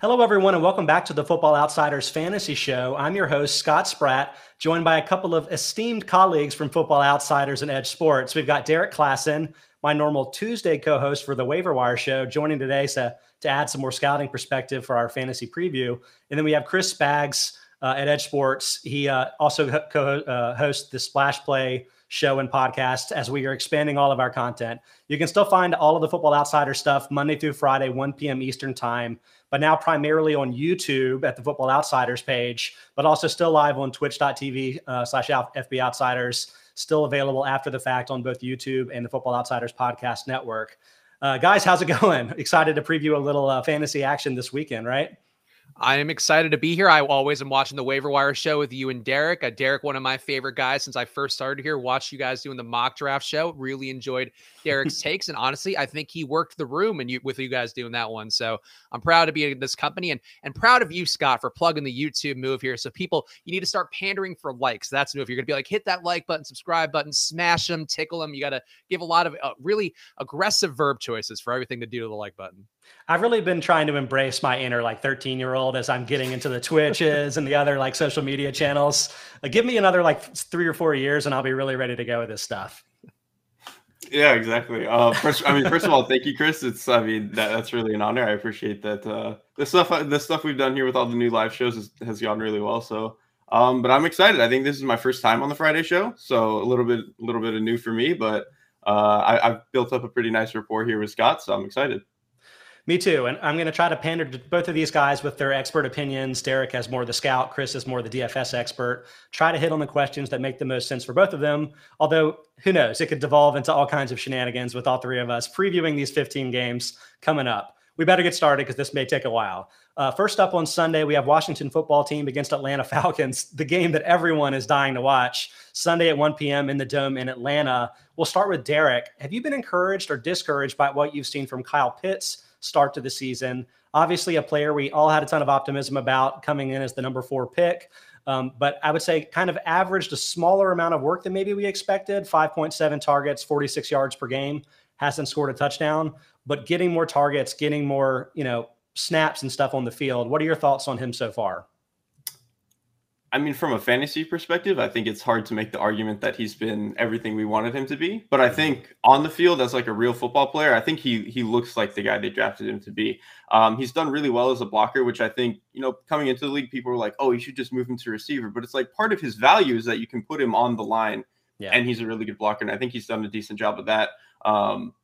Hello, everyone, and welcome back to the Football Outsiders Fantasy Show. I'm your host, Scott Spratt, joined by a couple of esteemed colleagues from Football Outsiders and Edge Sports. We've got Derrik Klassen, my normal Tuesday co host for the Waiver Wire Show, joining today to, to add some more scouting perspective for our fantasy preview. And then we have Chris Spags uh, at Edge Sports. He uh, also co uh, hosts the Splash Play show and podcast as we are expanding all of our content. You can still find all of the Football Outsider stuff Monday through Friday, 1 p.m. Eastern Time but now primarily on YouTube at the Football Outsiders page, but also still live on twitch.tv uh, slash FB Outsiders, still available after the fact on both YouTube and the Football Outsiders Podcast Network. Uh, guys, how's it going? Excited to preview a little uh, fantasy action this weekend, right? I am excited to be here. I always am watching the waiver wire show with you and Derrik. Uh, Derrik, one of my favorite guys since I first started here. Watched you guys doing the mock draft show. Really enjoyed Derrik's takes, and honestly, I think he worked the room and you with you guys doing that one. So I'm proud to be in this company and and proud of you, Scott, for plugging the YouTube move here. So people, you need to start pandering for likes. That's new. If you're gonna be like, hit that like button, subscribe button, smash them, tickle them. You got to give a lot of uh, really aggressive verb choices for everything to do to the like button. I've really been trying to embrace my inner like 13 year old as I'm getting into the Twitches and the other like social media channels. Like, give me another like three or four years and I'll be really ready to go with this stuff. Yeah, exactly. Uh, first, I mean, first of all, thank you, Chris. It's, I mean, that, that's really an honor. I appreciate that. Uh, the stuff, the stuff we've done here with all the new live shows has, has gone really well. So, um, but I'm excited. I think this is my first time on the Friday show, so a little bit, a little bit of new for me. But uh, I, I've built up a pretty nice rapport here with Scott, so I'm excited. Me too. And I'm going to try to pander to both of these guys with their expert opinions. Derrik has more the scout, Chris is more the DFS expert. Try to hit on the questions that make the most sense for both of them. Although, who knows, it could devolve into all kinds of shenanigans with all three of us previewing these 15 games coming up. We better get started because this may take a while. Uh, first up on Sunday, we have Washington football team against Atlanta Falcons, the game that everyone is dying to watch. Sunday at 1 p.m. in the Dome in Atlanta. We'll start with Derrik. Have you been encouraged or discouraged by what you've seen from Kyle Pitts? Start to the season. Obviously, a player we all had a ton of optimism about coming in as the number four pick. Um, but I would say kind of averaged a smaller amount of work than maybe we expected 5.7 targets, 46 yards per game, hasn't scored a touchdown, but getting more targets, getting more, you know, snaps and stuff on the field. What are your thoughts on him so far? I mean, from a fantasy perspective, I think it's hard to make the argument that he's been everything we wanted him to be. But I think on the field, as like a real football player, I think he he looks like the guy they drafted him to be. Um, he's done really well as a blocker, which I think you know coming into the league, people were like, "Oh, you should just move him to receiver." But it's like part of his value is that you can put him on the line, yeah. and he's a really good blocker, and I think he's done a decent job of that. Um,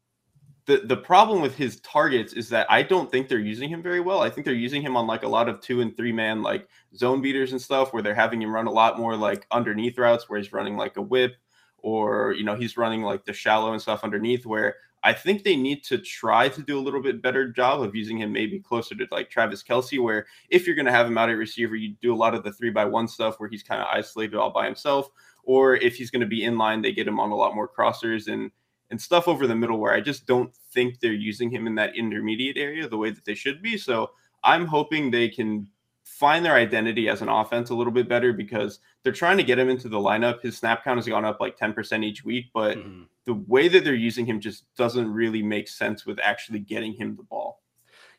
the the problem with his targets is that I don't think they're using him very well. I think they're using him on like a lot of two and three man like zone beaters and stuff where they're having him run a lot more like underneath routes where he's running like a whip or you know he's running like the shallow and stuff underneath where I think they need to try to do a little bit better job of using him maybe closer to like Travis Kelce, where if you're going to have him out at receiver, you do a lot of the three by one stuff where he's kind of isolated all by himself. Or if he's going to be in line, they get him on a lot more crossers and and stuff over the middle where I just don't think they're using him in that intermediate area the way that they should be. So I'm hoping they can find their identity as an offense a little bit better because they're trying to get him into the lineup. His snap count has gone up like 10% each week, but mm-hmm. the way that they're using him just doesn't really make sense with actually getting him the ball.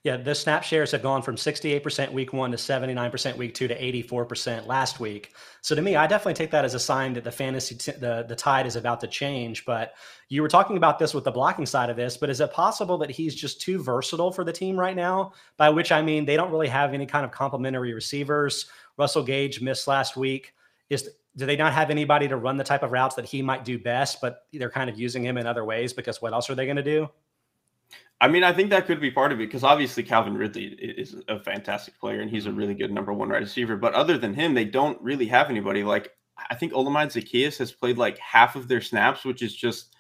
Yeah, the snap shares have gone from 68% week one to 79% week two to 84% last week. So to me, I definitely take that as a sign that the fantasy, t- the, the tide is about to change. But you were talking about this with the blocking side of this, but is it possible that he's just too versatile for the team right now? By which I mean, they don't really have any kind of complementary receivers. Russell Gage missed last week. Is do they not have anybody to run the type of routes that he might do best, but they're kind of using him in other ways because what else are they going to do? I mean, I think that could be part of it because obviously Calvin Ridley is a fantastic player and he's a really good number one wide receiver. But other than him, they don't really have anybody. Like I think Olamide Zaccheaus has played like half of their snaps, which is just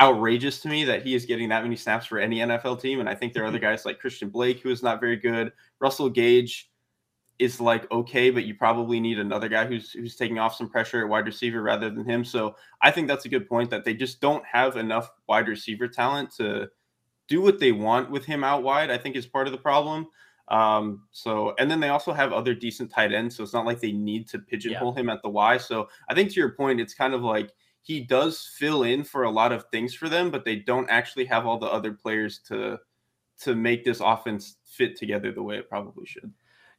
outrageous to me that he is getting that many snaps for any NFL team. And I think there are other mm-hmm. guys like Christian Blake who is not very good. Russell Gage is like okay, but you probably need another guy who's who's taking off some pressure at wide receiver rather than him. So I think that's a good point that they just don't have enough wide receiver talent to do what they want with him out wide, I think is part of the problem. Um, so and then they also have other decent tight ends, so it's not like they need to pigeonhole yeah. him at the Y. So I think to your point, it's kind of like he does fill in for a lot of things for them, but they don't actually have all the other players to to make this offense fit together the way it probably should.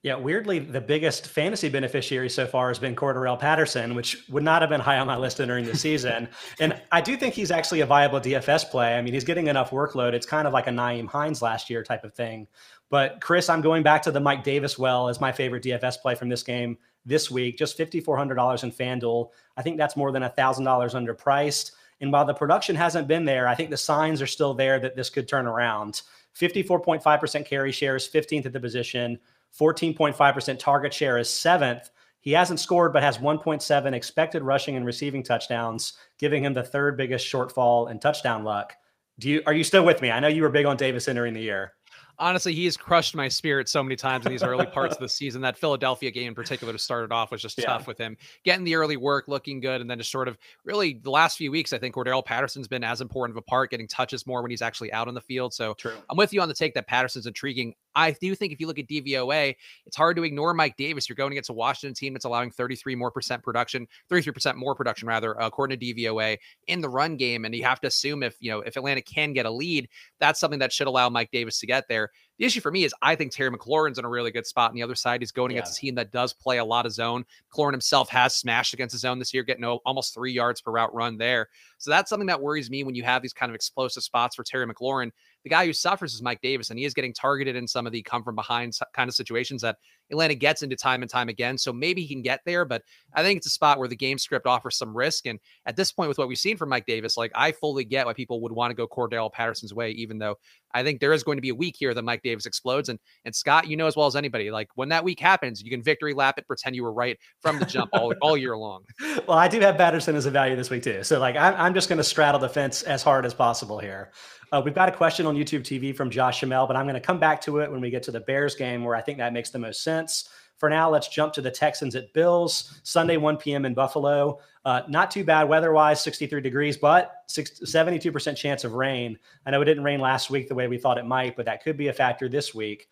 Yeah, weirdly, the biggest fantasy beneficiary so far has been Cordarrelle Patterson, which would not have been high on my list during the season. and I do think he's actually a viable DFS play. I mean, he's getting enough workload. It's kind of like a Nyheim Hines last year type of thing. But Chris, I'm going back to the Mike Davis well as my favorite DFS play from this game this week. Just $5,400 in FanDuel. I think that's more than $1,000 underpriced. And while the production hasn't been there, I think the signs are still there that this could turn around. 54.5% carry shares, 15th at the position. 14.5% target share is seventh. He hasn't scored, but has 1.7 expected rushing and receiving touchdowns, giving him the third biggest shortfall in touchdown luck. Do you are you still with me? I know you were big on Davis entering the year honestly, he has crushed my spirit so many times in these early parts of the season. That Philadelphia game in particular to start it off was just yeah. tough with him getting the early work, looking good, and then just sort of really the last few weeks, I think Cordarrelle Patterson's been as important of a part, getting touches more when he's actually out on the field. So True. I'm with you on the take that Patterson's intriguing. I do think if you look at DVOA, it's hard to ignore Mike Davis. You're going against a Washington team that's allowing 33 more percent production, 33% more production rather, uh, according to DVOA in the run game. And you have to assume if you know if Atlanta can get a lead, that's something that should allow Mike Davis to get there. The issue for me is I think Terry McLaurin's in a really good spot. On the other side, he's going yeah. against a team that does play a lot of zone. McLaurin himself has smashed against the zone this year, getting almost three yards per route run there. So that's something that worries me when you have these kind of explosive spots for Terry McLaurin the guy who suffers is Mike Davis, and he is getting targeted in some of the come from behind kind of situations that Atlanta gets into time and time again. So maybe he can get there, but I think it's a spot where the game script offers some risk. And at this point, with what we've seen from Mike Davis, like I fully get why people would want to go Cordarrelle Patterson's way, even though I think there is going to be a week here that Mike Davis explodes. And and Scott, you know as well as anybody, like when that week happens, you can victory lap it, pretend you were right from the jump all, all year long. Well, I do have Patterson as a value this week too. So like I'm, I'm just going to straddle the fence as hard as possible here. Uh, we've got a question on YouTube TV from Josh Shamel, but I'm going to come back to it when we get to the Bears game where I think that makes the most sense. For now, let's jump to the Texans at Bills, Sunday, 1 p.m. in Buffalo. Uh, not too bad weather wise, 63 degrees, but 72% chance of rain. I know it didn't rain last week the way we thought it might, but that could be a factor this week.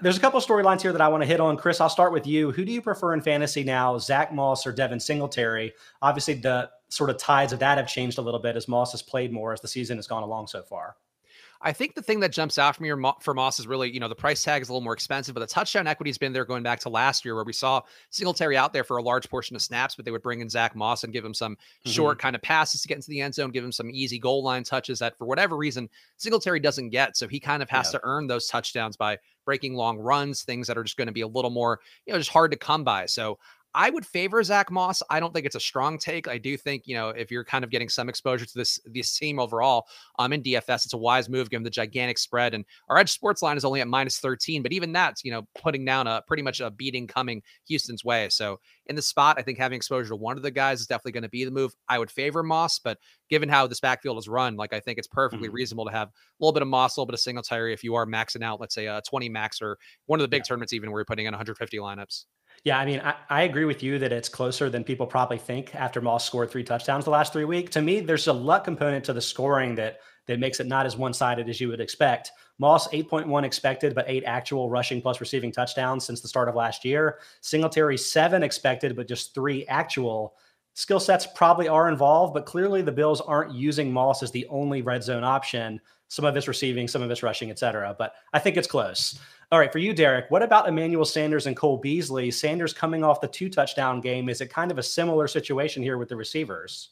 There's a couple storylines here that I want to hit on. Chris, I'll start with you. Who do you prefer in fantasy now, Zach Moss or Devin Singletary? Obviously, the sort of tides of that have changed a little bit as Moss has played more as the season has gone along so far. I think the thing that jumps out for me for Moss is really, you know, the price tag is a little more expensive, but the touchdown equity has been there going back to last year where we saw Singletary out there for a large portion of snaps, but they would bring in Zach Moss and give him some mm-hmm. short kind of passes to get into the end zone, give him some easy goal line touches that for whatever reason Singletary doesn't get. So he kind of has yeah. to earn those touchdowns by breaking long runs, things that are just going to be a little more, you know, just hard to come by. So I would favor Zach Moss. I don't think it's a strong take. I do think, you know, if you're kind of getting some exposure to this this team overall, um, in DFS, it's a wise move given the gigantic spread. And our edge sports line is only at minus 13, but even that's, you know, putting down a pretty much a beating coming Houston's way. So in the spot, I think having exposure to one of the guys is definitely going to be the move. I would favor Moss, but given how this backfield is run, like I think it's perfectly mm-hmm. reasonable to have a little bit of Moss, a little bit of Singletary if you are maxing out, let's say a 20 max or one of the big yeah. tournaments, even where you're putting in 150 lineups. Yeah, I mean, I, I, agree with you that it's closer than people probably think after Moss scored three touchdowns the last three weeks. To me, there's a luck component to the scoring that that makes it not as one-sided as you would expect. Moss 8.1 expected, but eight actual rushing plus receiving touchdowns since the start of last year. Singletary seven expected, but just three actual. Skill sets probably are involved, but clearly the Bills aren't using Moss as the only red zone option. Some of it's receiving, some of it's rushing, et cetera. But I think it's close. All right, for you, Derrik, what about Emmanuel Sanders and Cole Beasley? Sanders coming off the two touchdown game. Is it kind of a similar situation here with the receivers?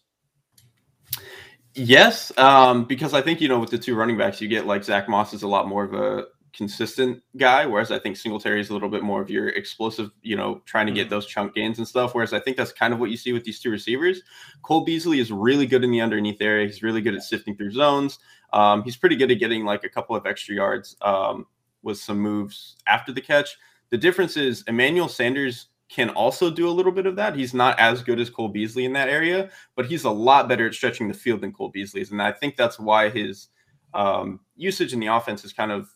Yes, um, because I think, you know, with the two running backs, you get like Zach Moss is a lot more of a consistent guy, whereas I think Singletary is a little bit more of your explosive, you know, trying to get mm-hmm. those chunk gains and stuff. Whereas I think that's kind of what you see with these two receivers. Cole Beasley is really good in the underneath area. He's really good at sifting through zones. Um, he's pretty good at getting like a couple of extra yards. Um, with some moves after the catch. The difference is Emmanuel Sanders can also do a little bit of that. He's not as good as Cole Beasley in that area, but he's a lot better at stretching the field than Cole Beasley is. And I think that's why his um, usage in the offense has kind of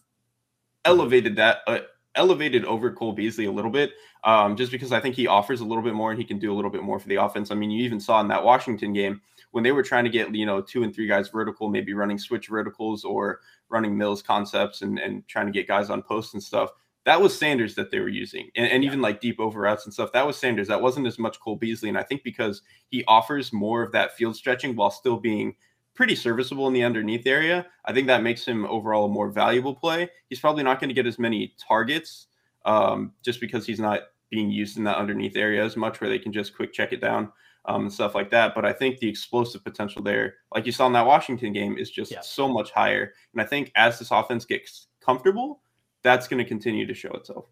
elevated that. Uh, elevated over Cole Beasley a little bit, um, just because I think he offers a little bit more and he can do a little bit more for the offense. I mean, you even saw in that Washington game when they were trying to get you know two and three guys vertical, maybe running switch verticals or running Mills concepts and, and trying to get guys on posts and stuff. That was Sanders that they were using, and, and even like deep over routes and stuff. That was Sanders. That wasn't as much Cole Beasley, and I think because he offers more of that field stretching while still being pretty serviceable in the underneath area. I think that makes him overall a more valuable play. He's probably not going to get as many targets um, just because he's not being used in that underneath area as much where they can just quick check it down um, and stuff like that. But I think the explosive potential there, like you saw in that Washington game, is just yeah. so much higher. And I think as this offense gets comfortable, that's going to continue to show itself.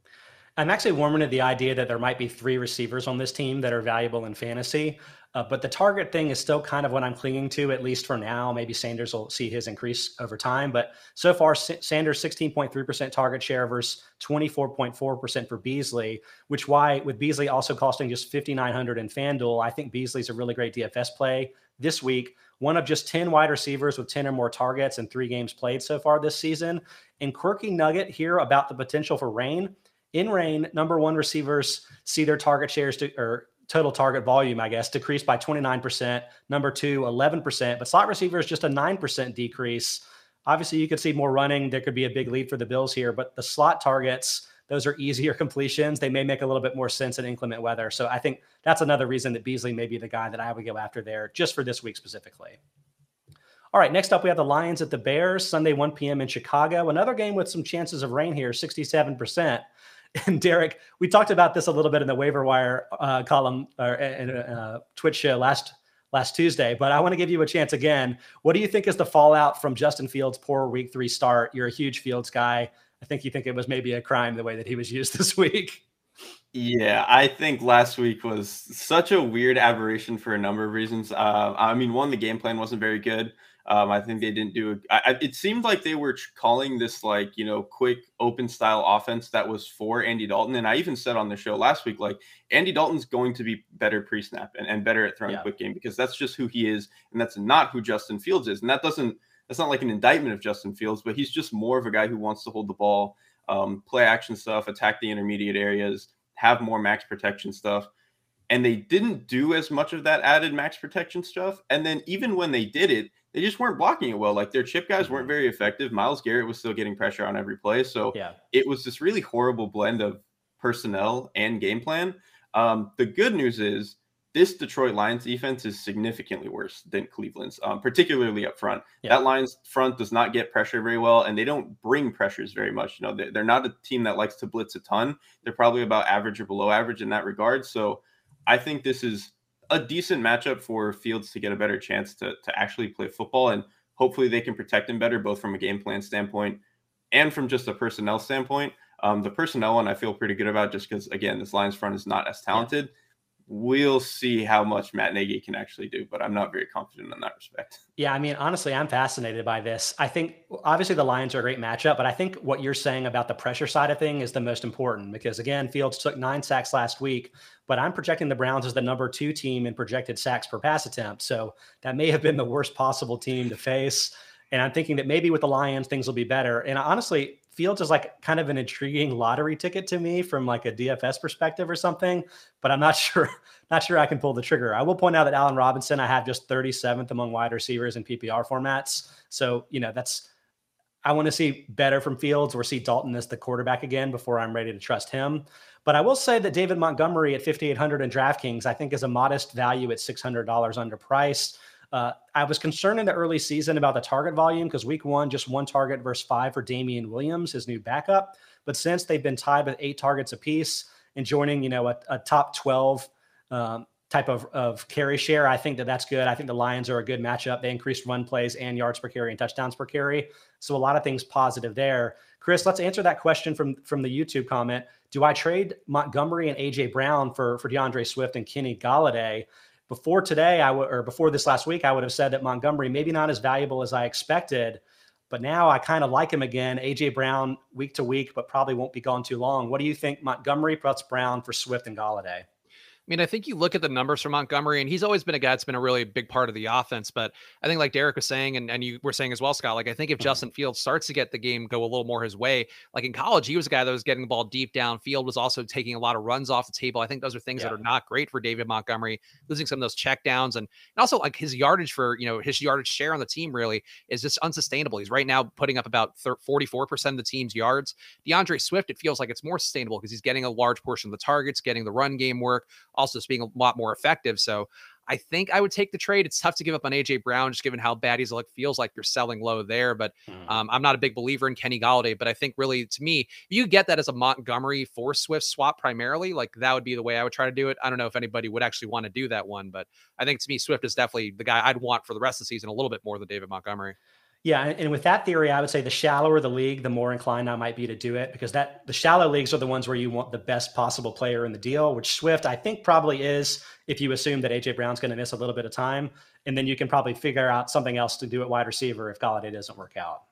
I'm actually warming to the idea that there might be three receivers on this team that are valuable in fantasy. Uh, but the target thing is still kind of what I'm clinging to, at least for now. Maybe Sanders will see his increase over time. But so far, S- Sanders 16.3% target share versus 24.4% for Beasley, which why with Beasley also costing just 5,900 in FanDuel, I think Beasley's a really great DFS play this week. One of just 10 wide receivers with 10 or more targets and three games played so far this season. And quirky nugget here about the potential for rain. In rain, number one receivers see their target shares to, or total target volume, I guess, decreased by 29%. Number two, 11%. But slot receiver is just a 9% decrease. Obviously, you could see more running. There could be a big lead for the Bills here, but the slot targets, those are easier completions. They may make a little bit more sense in inclement weather. So I think that's another reason that Beasley may be the guy that I would go after there just for this week specifically. All right, next up, we have the Lions at the Bears, Sunday, 1 p.m. in Chicago. Another game with some chances of rain here, 67%. And Derrik, we talked about this a little bit in the waiver wire uh, column or in a uh, Twitch show last last Tuesday, but I want to give you a chance again. What do you think is the fallout from Justin Fields' poor Week Three start? You're a huge Fields guy. I think you think it was maybe a crime the way that he was used this week. Yeah, I think last week was such a weird aberration for a number of reasons. Uh, I mean, one, the game plan wasn't very good. Um, I think they didn't do. I, it seemed like they were calling this like you know quick open style offense that was for Andy Dalton. And I even said on the show last week like Andy Dalton's going to be better pre snap and, and better at throwing yeah. quick game because that's just who he is, and that's not who Justin Fields is. And that doesn't that's not like an indictment of Justin Fields, but he's just more of a guy who wants to hold the ball, um, play action stuff, attack the intermediate areas, have more max protection stuff and they didn't do as much of that added max protection stuff. And then even when they did it, they just weren't blocking it well. Like their chip guys weren't very effective. Myles Garrett was still getting pressure on every play. So yeah. it was this really horrible blend of personnel and game plan. Um, the good news is this Detroit Lions defense is significantly worse than Cleveland's, um, particularly up front. Yeah. That Lions front does not get pressure very well, and they don't bring pressures very much. You know, they're, they're not a team that likes to blitz a ton. They're probably about average or below average in that regard. So I think this is a decent matchup for Fields to get a better chance to to actually play football, and hopefully they can protect him better, both from a game plan standpoint and from just a personnel standpoint. Um, the personnel one I feel pretty good about, just because again, this Lions front is not as talented. Yeah we'll see how much Matt Nagy can actually do, but I'm not very confident in that respect. Yeah, I mean, honestly, I'm fascinated by this. I think obviously the Lions are a great matchup, but I think what you're saying about the pressure side of thing is the most important because again, Fields took nine sacks last week, but I'm projecting the Browns as the number two team in projected sacks per pass attempt. So that may have been the worst possible team to face. And I'm thinking that maybe with the Lions, things will be better. And honestly, Fields is like kind of an intriguing lottery ticket to me from like a DFS perspective or something, but I'm not sure not sure I can pull the trigger. I will point out that Allen Robinson I have just 37th among wide receivers in PPR formats. So, you know, that's I want to see better from Fields or see Dalton as the quarterback again before I'm ready to trust him. But I will say that David Montgomery at 5800 in DraftKings I think is a modest value at $600 underpriced. Uh, I was concerned in the early season about the target volume because week one, just one target versus five for Damien Williams, his new backup. But since they've been tied with eight targets apiece and joining, you know, a, a top 12 um, type of, of carry share, I think that that's good. I think the Lions are a good matchup. They increased run plays and yards per carry and touchdowns per carry. So a lot of things positive there. Chris, let's answer that question from, from the YouTube comment. Do I trade Montgomery and AJ Brown for, for D'Andre Swift and Kenny Golladay? Before today, I would, or before this last week, I would have said that Montgomery maybe not as valuable as I expected, but now I kind of like him again. AJ Brown week to week, but probably won't be gone too long. What do you think, Montgomery plus Brown for Swift and Golladay? I mean, I think you look at the numbers for Montgomery, and he's always been a guy that's been a really big part of the offense. But I think, like Derrik was saying, and, and you were saying as well, Scott, like I think if mm-hmm. Justin Fields starts to get the game go a little more his way, like in college, he was a guy that was getting the ball deep downfield, was also taking a lot of runs off the table. I think those are things yeah. that are not great for David Montgomery, losing some of those check downs. And, and also, like his yardage for, you know, his yardage share on the team really is just unsustainable. He's right now putting up about 44% of the team's yards. D'Andre Swift, it feels like it's more sustainable because he's getting a large portion of the targets, getting the run game work, also being a lot more effective. So I think I would take the trade. It's tough to give up on AJ Brown, just given how bad he's like. Feels like you're selling low there, but mm. um, I'm not a big believer in Kenny Golladay. But I think really, to me, you get that as a Montgomery for Swift swap primarily. Like that would be the way I would try to do it. I don't know if anybody would actually want to do that one, but I think to me, Swift is definitely the guy I'd want for the rest of the season a little bit more than David Montgomery. Yeah, and with that theory, I would say the shallower the league, the more inclined I might be to do it because that the shallow leagues are the ones where you want the best possible player in the deal, which Swift I think probably is if you assume that AJ Brown's going to miss a little bit of time, and then you can probably figure out something else to do at wide receiver if Golladay doesn't work out.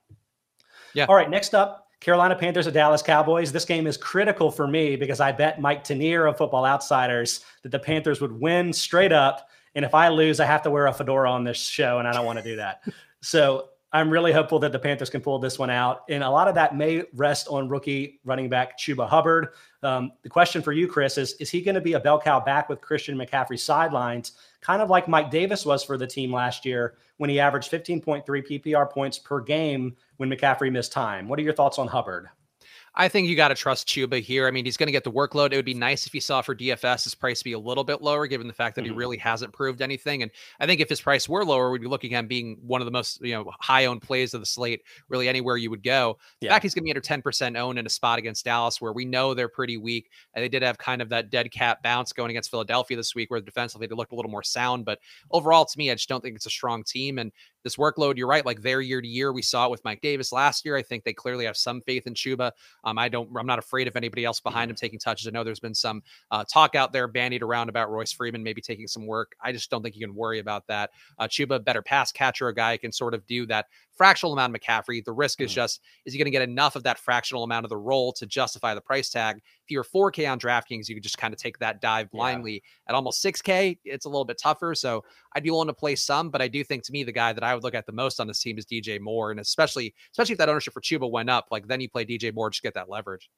Yeah. All right, next up, Carolina Panthers at Dallas Cowboys. This game is critical for me because I bet Mike Tanier of Football Outsiders that the Panthers would win straight up. And if I lose, I have to wear a fedora on this show, and I don't want to do that. So I'm really hopeful that the Panthers can pull this one out. And a lot of that may rest on rookie running back Chuba Hubbard. Um, the question for you, Chris, is is he going to be a bell cow back with Christian McCaffrey sidelines, kind of like Mike Davis was for the team last year when he averaged 15.3 PPR points per game when McCaffrey missed time? What are your thoughts on Hubbard? I think you got to trust Chuba here. I mean, he's going to get the workload. It would be nice if you saw for DFS his price be a little bit lower, given the fact that mm-hmm. he really hasn't proved anything. And I think if his price were lower, we'd be looking at him being one of the most you know high owned plays of the slate. Really, anywhere you would go. The yeah. fact he's going to be under ten percent owned in a spot against Dallas, where we know they're pretty weak, and they did have kind of that dead cat bounce going against Philadelphia this week, where defensively they looked a little more sound. But overall, to me, I just don't think it's a strong team. And this workload, you're right. Like their year to year, we saw it with Mike Davis last year. I think they clearly have some faith in Chuba. Um, I don't. I'm not afraid of anybody else behind him taking touches. I know there's been some uh, talk out there bandied around about Royce Freeman maybe taking some work. I just don't think you can worry about that. Uh, Chuba, better pass catcher, a guy who can sort of do that fractional amount of McCaffrey. The risk is mm. just is he going to get enough of that fractional amount of the role to justify the price tag? If you're 4K on DraftKings, you could just kind of take that dive blindly. Yeah. At almost 6K, it's a little bit tougher. So I'd be willing to play some, but I do think to me the guy that I would look at the most on this team is DJ Moore, and especially especially if that ownership for Chuba went up, like then you play DJ Moore just get that leverage.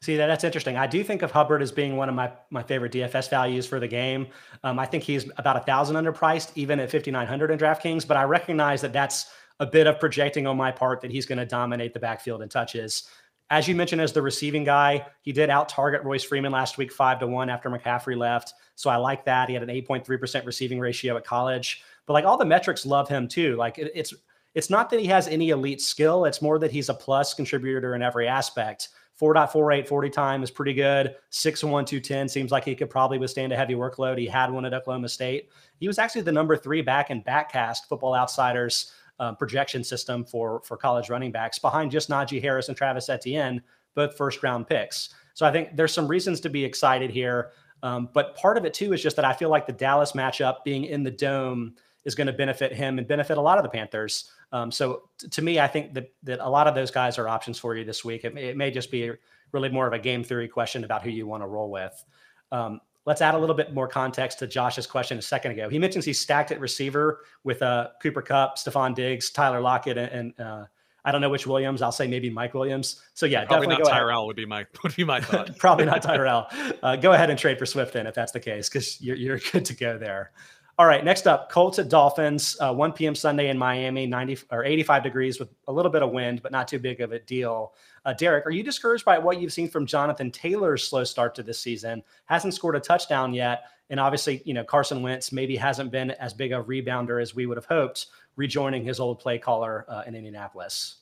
See that that's interesting. I do think of Hubbard as being one of my my favorite DFS values for the game. Um, I think he's about a thousand underpriced, even at fifty nine hundred in DraftKings. But I recognize that that's a bit of projecting on my part that he's going to dominate the backfield in touches. As you mentioned, as the receiving guy, he did out target Royce Freeman last week, five to one after McCaffrey left. So I like that. He had an 8.3% receiving ratio at college. But like all the metrics love him too. Like it, it's it's not that he has any elite skill, it's more that he's a plus contributor in every aspect. 4.48 40 time is pretty good. 6 1 210 seems like he could probably withstand a heavy workload. He had one at Oklahoma State. He was actually the number three back in BackCAST football outsiders um, projection system for for college running backs behind just Najee Harris and Travis Etienne, both first round picks. So I think there's some reasons to be excited here. Um, but part of it too is just that I feel like the Dallas matchup being in the dome is going to benefit him and benefit a lot of the Panthers. Um, so t- to me, I think that that a lot of those guys are options for you this week. It may, it may just be really more of a game theory question about who you want to roll with. Um, let's add a little bit more context to Josh's question a second ago. He mentions he's stacked at receiver with uh, Cooper Kupp, Stefon Diggs, Tyler Lockett, and, and uh, I don't know which Williams. I'll say maybe Mike Williams. So yeah, probably definitely not Tyrell ahead. would be my would be my thought. probably not Tyrell. Uh, go ahead and trade for Swift then if that's the case because you're you're good to go there. All right, next up, Colts at Dolphins, uh, 1 p.m. Sunday in Miami, 90 or 85 degrees with a little bit of wind, but not too big of a deal. Uh, Derrik, are you discouraged by what you've seen from Jonathan Taylor's slow start to this season? Hasn't scored a touchdown yet, and obviously, you know, Carson Wentz maybe hasn't been as big a rebounder as we would have hoped, rejoining his old play caller uh, in Indianapolis.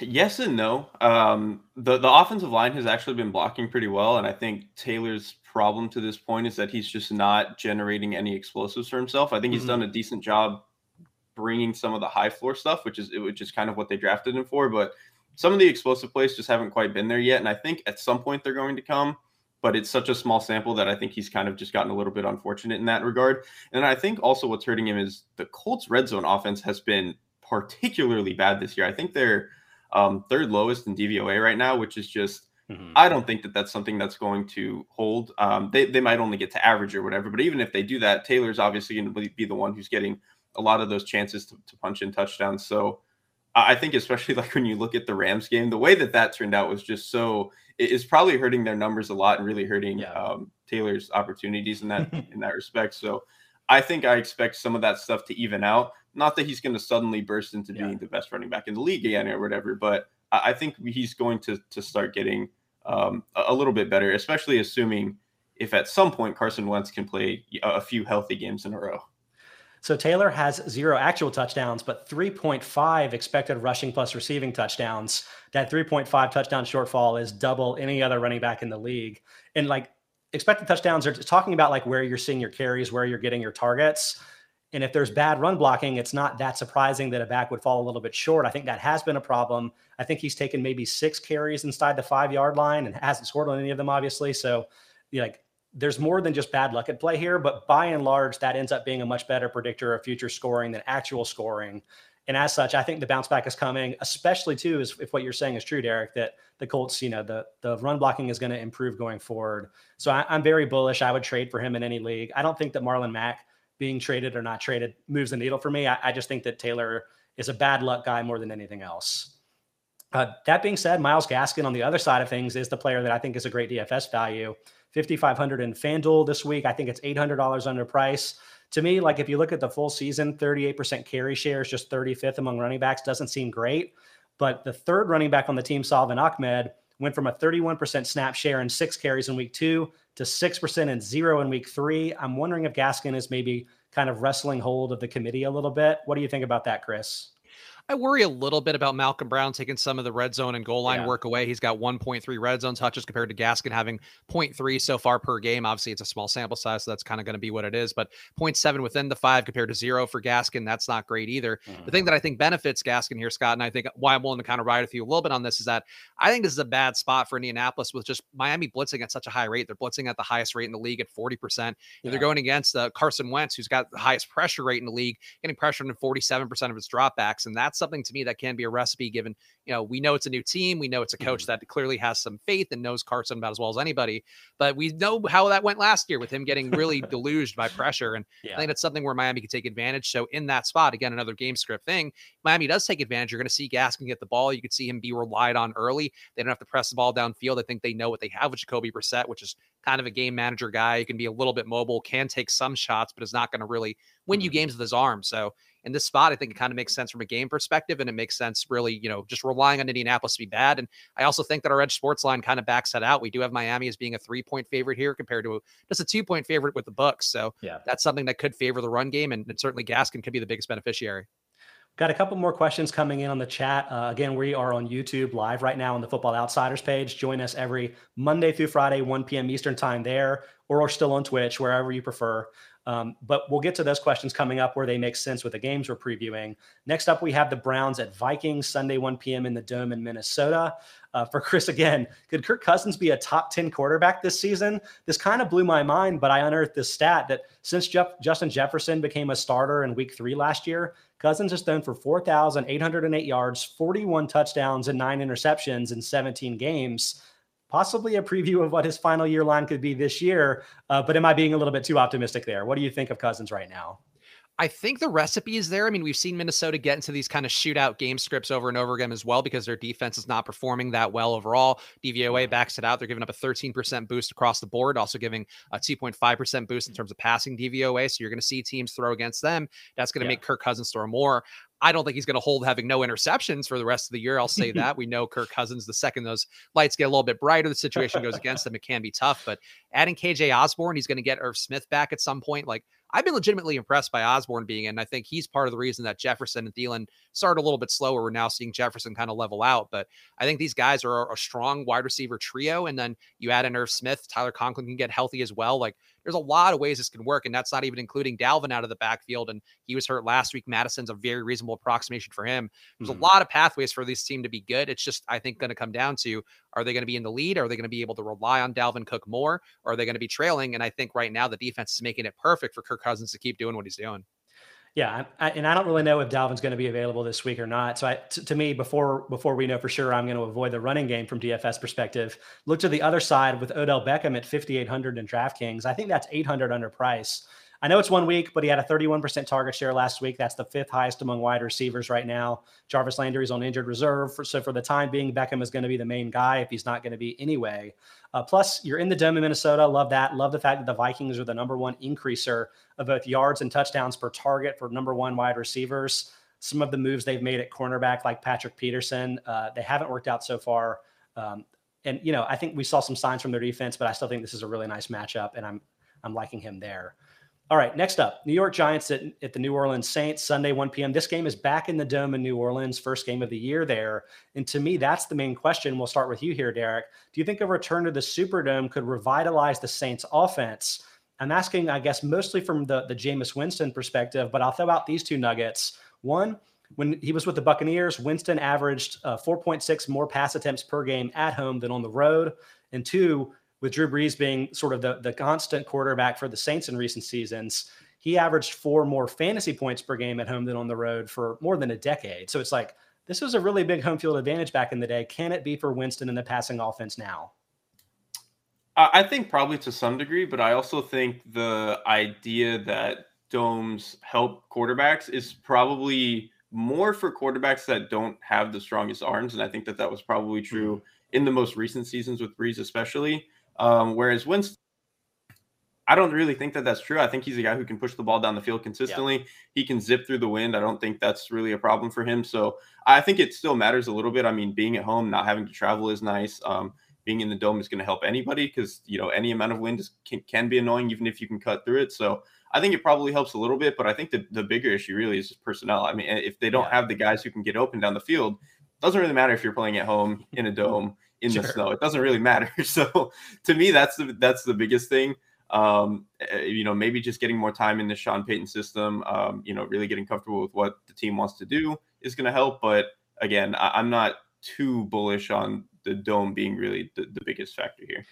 Yes and no. Um, the the offensive line has actually been blocking pretty well, and I think Taylor's problem to this point is that he's just not generating any explosives for himself. I think he's mm-hmm. done a decent job bringing some of the high floor stuff, which is which is kind of what they drafted him for. But some of the explosive plays just haven't quite been there yet, and I think at some point they're going to come. But it's such a small sample that I think he's kind of just gotten a little bit unfortunate in that regard. And I think also what's hurting him is the Colts' red zone offense has been particularly bad this year. I think they're um, third lowest in DVOA right now, which is just Mm-hmm. I don't think that that's something that's going to hold. Um, they, they might only get to average or whatever, but even if they do that, Taylor's obviously going to be the one who's getting a lot of those chances to, to punch in touchdowns. So I think, especially like when you look at the Rams game, the way that that turned out was just so it's probably hurting their numbers a lot and really hurting yeah. um, Taylor's opportunities in that in that respect. So I think I expect some of that stuff to even out. Not that he's going to suddenly burst into being the best running back in the league again or whatever, but I think he's going to to start getting um, a little bit better, especially assuming if at some point Carson Wentz can play a few healthy games in a row. So Taylor has zero actual touchdowns, but 3.5 expected rushing plus receiving touchdowns. That 3.5 touchdown shortfall is double any other running back in the league. And like expected touchdowns are talking about like where you're seeing your carries, where you're getting your targets. And if there's bad run blocking, it's not that surprising that a back would fall a little bit short. I think that has been a problem. I think he's taken maybe six carries inside the five yard line and hasn't scored on any of them, obviously. So, like, there's more than just bad luck at play here, but by and large, that ends up being a much better predictor of future scoring than actual scoring. And as such, I think the bounce back is coming, especially too, is if what you're saying is true, Derrik, that the Colts, you know, the the run blocking is going to improve going forward. So I, am very bullish. I would trade for him in any league. I don't think that Marlon Mack being traded or not traded moves the needle for me. I, I just think that Taylor is a bad luck guy more than anything else. Uh, that being said, Myles Gaskin on the other side of things is the player that I think is a great DFS value. 5500 in FanDuel this week. I think it's $800 under price. To me, like if you look at the full season, 38% carry share is just 35th among running backs. Doesn't seem great. But the third running back on the team, Salvon Ahmed, went from a 31% snap share and six carries in week two to 6% and zero in week three. I'm wondering if Gaskin is maybe kind of wrestling hold of the committee a little bit. What do you think about that, Chris? I worry a little bit about Malcolm Brown taking some of the red zone and goal line yeah. work away. He's got 1.3 red zone touches compared to Gaskin having 0.3 so far per game. Obviously, it's a small sample size, so that's kind of going to be what it is. But 0.7 within the five compared to zero for Gaskin, that's not great either. Mm-hmm. The thing mm-hmm. that I think benefits Gaskin here, Scott, and I think why I'm willing to kind of ride with you a little bit on this is that I think this is a bad spot for Indianapolis with just Miami blitzing at such a high rate. They're blitzing at the highest rate in the league at 40%. Yeah. They're going against uh, Carson Wentz, who's got the highest pressure rate in the league, getting pressured in 47% of his dropbacks. And that's something to me that can be a recipe given, you know, we know it's a new team. We know it's a coach mm-hmm. that clearly has some faith and knows Carson about as well as anybody. But we know how that went last year with him getting really deluged by pressure. And yeah. I think it's something where Miami can take advantage. So in that spot, again, another game script thing, Miami does take advantage. You're going to see Gaskin get the ball. You could see him be relied on early. They don't have to press the ball downfield. I think they know what they have with Jacoby Brissett, which is kind of a game manager guy. He can be a little bit mobile, can take some shots, but is not going to really win you mm-hmm. games with his arm. So in this spot, I think it kind of makes sense from a game perspective, and it makes sense really, you know, just relying on Indianapolis to be bad. And I also think that our edge sports line kind of backs that out. We do have Miami as being a three point favorite here compared to just a two point favorite with the Bucks. So yeah, that's something that could favor the run game, and, and certainly Gaskin could be the biggest beneficiary. Got a couple more questions coming in on the chat. Uh, again, we are on YouTube live right now on the Football Outsiders page. Join us every Monday through Friday, 1 p.m. Eastern time there, or still on Twitch, wherever you prefer. Um, but we'll get to those questions coming up where they make sense with the games we're previewing. Next up, we have the Browns at Vikings Sunday, 1 p.m. in the Dome in Minnesota. Uh, for Chris again, could Kirk Cousins be a top 10 quarterback this season? This kind of blew my mind, but I unearthed this stat that since Jeff, Justin Jefferson became a starter in week three last year, Cousins has thrown for 4,808 yards, 41 touchdowns, and nine interceptions in 17 games possibly a preview of what his final year line could be this year. Uh, but am I being a little bit too optimistic there? What do you think of Cousins right now? I think the recipe is there. I mean, we've seen Minnesota get into these kind of shootout game scripts over and over again as well because their defense is not performing that well overall. DVOA backs it out. They're giving up a 13% boost across the board, also giving a 2.5% boost in mm. terms of passing DVOA. So you're going to see teams throw against them. That's going to yeah. make Kirk Cousins throw more. I don't think he's going to hold having no interceptions for the rest of the year. I'll say that. we know Kirk Cousins, the second those lights get a little bit brighter, the situation goes against them. It can be tough, but adding KJ Osborn, he's going to get Irv Smith back at some point. Like, I've been legitimately impressed by Osborn being in. I think he's part of the reason that Jefferson and Thielen started a little bit slower. We're now seeing Jefferson kind of level out, but I think these guys are a strong wide receiver trio. And then you add in Irv Smith, Tyler Conklin can get healthy as well. Like there's a lot of ways this can work, and that's not even including Dalvin out of the backfield. And he was hurt last week. Mattison's a very reasonable approximation for him. There's mm-hmm. a lot of pathways for this team to be good. It's just I think going to come down to are they going to be in the lead? Are they going to be able to rely on Dalvin Cook more? Or are they going to be trailing? And I think right now the defense is making it perfect for Kirk Cousins to keep doing what he's doing. Yeah, I, and I don't really know if Dalvin's going to be available this week or not. So, I, t- to me, before before we know for sure, I'm going to avoid the running game from DFS perspective. Look to the other side with Odell Beckham at 5,800 in DraftKings. I think that's 800 under price. I know it's one week, but he had a 31% target share last week. That's the fifth highest among wide receivers right now. Jarvis Landry is on injured reserve. For, so for the time being, Beckham is going to be the main guy if he's not going to be anyway. Uh, plus, you're in the dome in Minnesota. Love that. Love the fact that the Vikings are the number one increaser of both yards and touchdowns per target for number one wide receivers. Some of the moves they've made at cornerback, like Patrick Peterson, uh, they haven't worked out so far. Um, and you know, I think we saw some signs from their defense, but I still think this is a really nice matchup, and I'm I'm liking him there. All right, next up, New York Giants at, at the New Orleans Saints, Sunday, 1 p.m. This game is back in the dome in New Orleans, first game of the year there. And to me, that's the main question. We'll start with you here, Derrik. Do you think a return to the Superdome could revitalize the Saints offense? I'm asking, I guess, mostly from the, the Jameis Winston perspective, but I'll throw out these two nuggets. One, when he was with the Buccaneers, Winston averaged uh, 4.6 more pass attempts per game at home than on the road. And two, with Drew Brees being sort of the, the constant quarterback for the Saints in recent seasons, he averaged four more fantasy points per game at home than on the road for more than a decade. So it's like this was a really big home field advantage back in the day. Can it be for Winston in the passing offense now? I think probably to some degree, but I also think the idea that domes help quarterbacks is probably more for quarterbacks that don't have the strongest arms. And I think that that was probably true mm-hmm. in the most recent seasons with Brees, especially. Um, whereas Winston, I don't really think that that's true. I think he's a guy who can push the ball down the field consistently. Yeah. He can zip through the wind. I don't think that's really a problem for him. So I think it still matters a little bit. I mean, being at home, not having to travel is nice. Um, being in the dome is going to help anybody because you know any amount of wind is, can, can be annoying even if you can cut through it. So I think it probably helps a little bit, but I think the, the bigger issue really is just personnel. I mean, if they don't yeah. have the guys who can get open down the field, doesn't really matter if you're playing at home in a dome in sure. the snow. It doesn't really matter. So to me, that's the that's the biggest thing. Um, eh, you know, maybe just getting more time in the Sean Payton system. Um, you know, really getting comfortable with what the team wants to do is going to help. But again, I, I'm not too bullish on the dome being really the, the biggest factor here.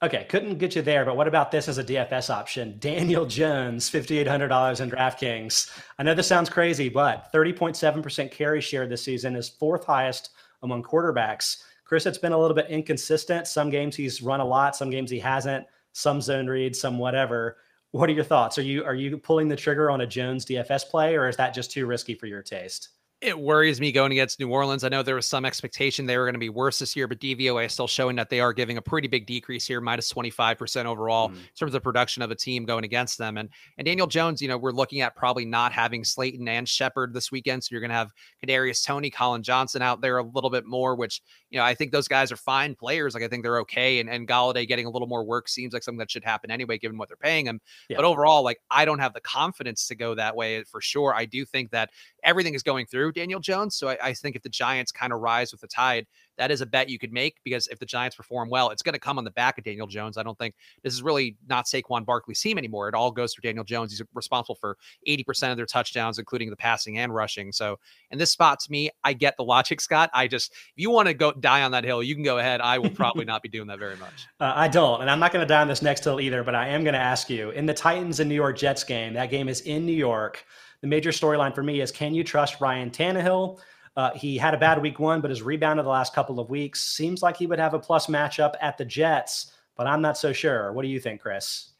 Okay, couldn't get you there, but what about this as a DFS option? Daniel Jones, $5,800 in DraftKings. I know this sounds crazy, but 30.7% carry share this season is fourth highest among quarterbacks. Chris, it's been a little bit inconsistent. Some games he's run a lot, some games he hasn't, some zone read, some whatever. What are your thoughts? Are you are you pulling the trigger on a Jones DFS play, or is that just too risky for your taste? It worries me going against New Orleans. I know there was some expectation they were going to be worse this year, but DVOA is still showing that they are giving a pretty big decrease here, minus 25% overall mm. in terms of production of a team going against them. And and Daniel Jones, you know, we're looking at probably not having Slayton and Shepard this weekend. So you're going to have Kadarius Toney, Collin Johnson out there a little bit more, which, you know, I think those guys are fine players. Like I think they're okay. And, and Golladay getting a little more work seems like something that should happen anyway, given what they're paying him. Yeah. But overall, like I don't have the confidence to go that way for sure. I do think that everything is going through Daniel Jones. So I, I think if the Giants kind of rise with the tide, that is a bet you could make because if the Giants perform well, it's going to come on the back of Daniel Jones. I don't think this is really not Saquon Barkley's team anymore. It all goes through Daniel Jones. He's responsible for 80% of their touchdowns, including the passing and rushing. So in this spot, to me, I get the logic, Scott. I just, if you want to go die on that hill, you can go ahead. I will probably not be doing that very much. Uh, I don't. And I'm not going to die on this next hill either, but I am going to ask you in the Titans and New York Jets game, that game is in New York. The major storyline for me is can you trust Ryan Tannehill? Uh, he had a bad week one, but has rebounded the last couple of weeks. Seems like he would have a plus matchup at the Jets, but I'm not so sure. What do you think, Chris?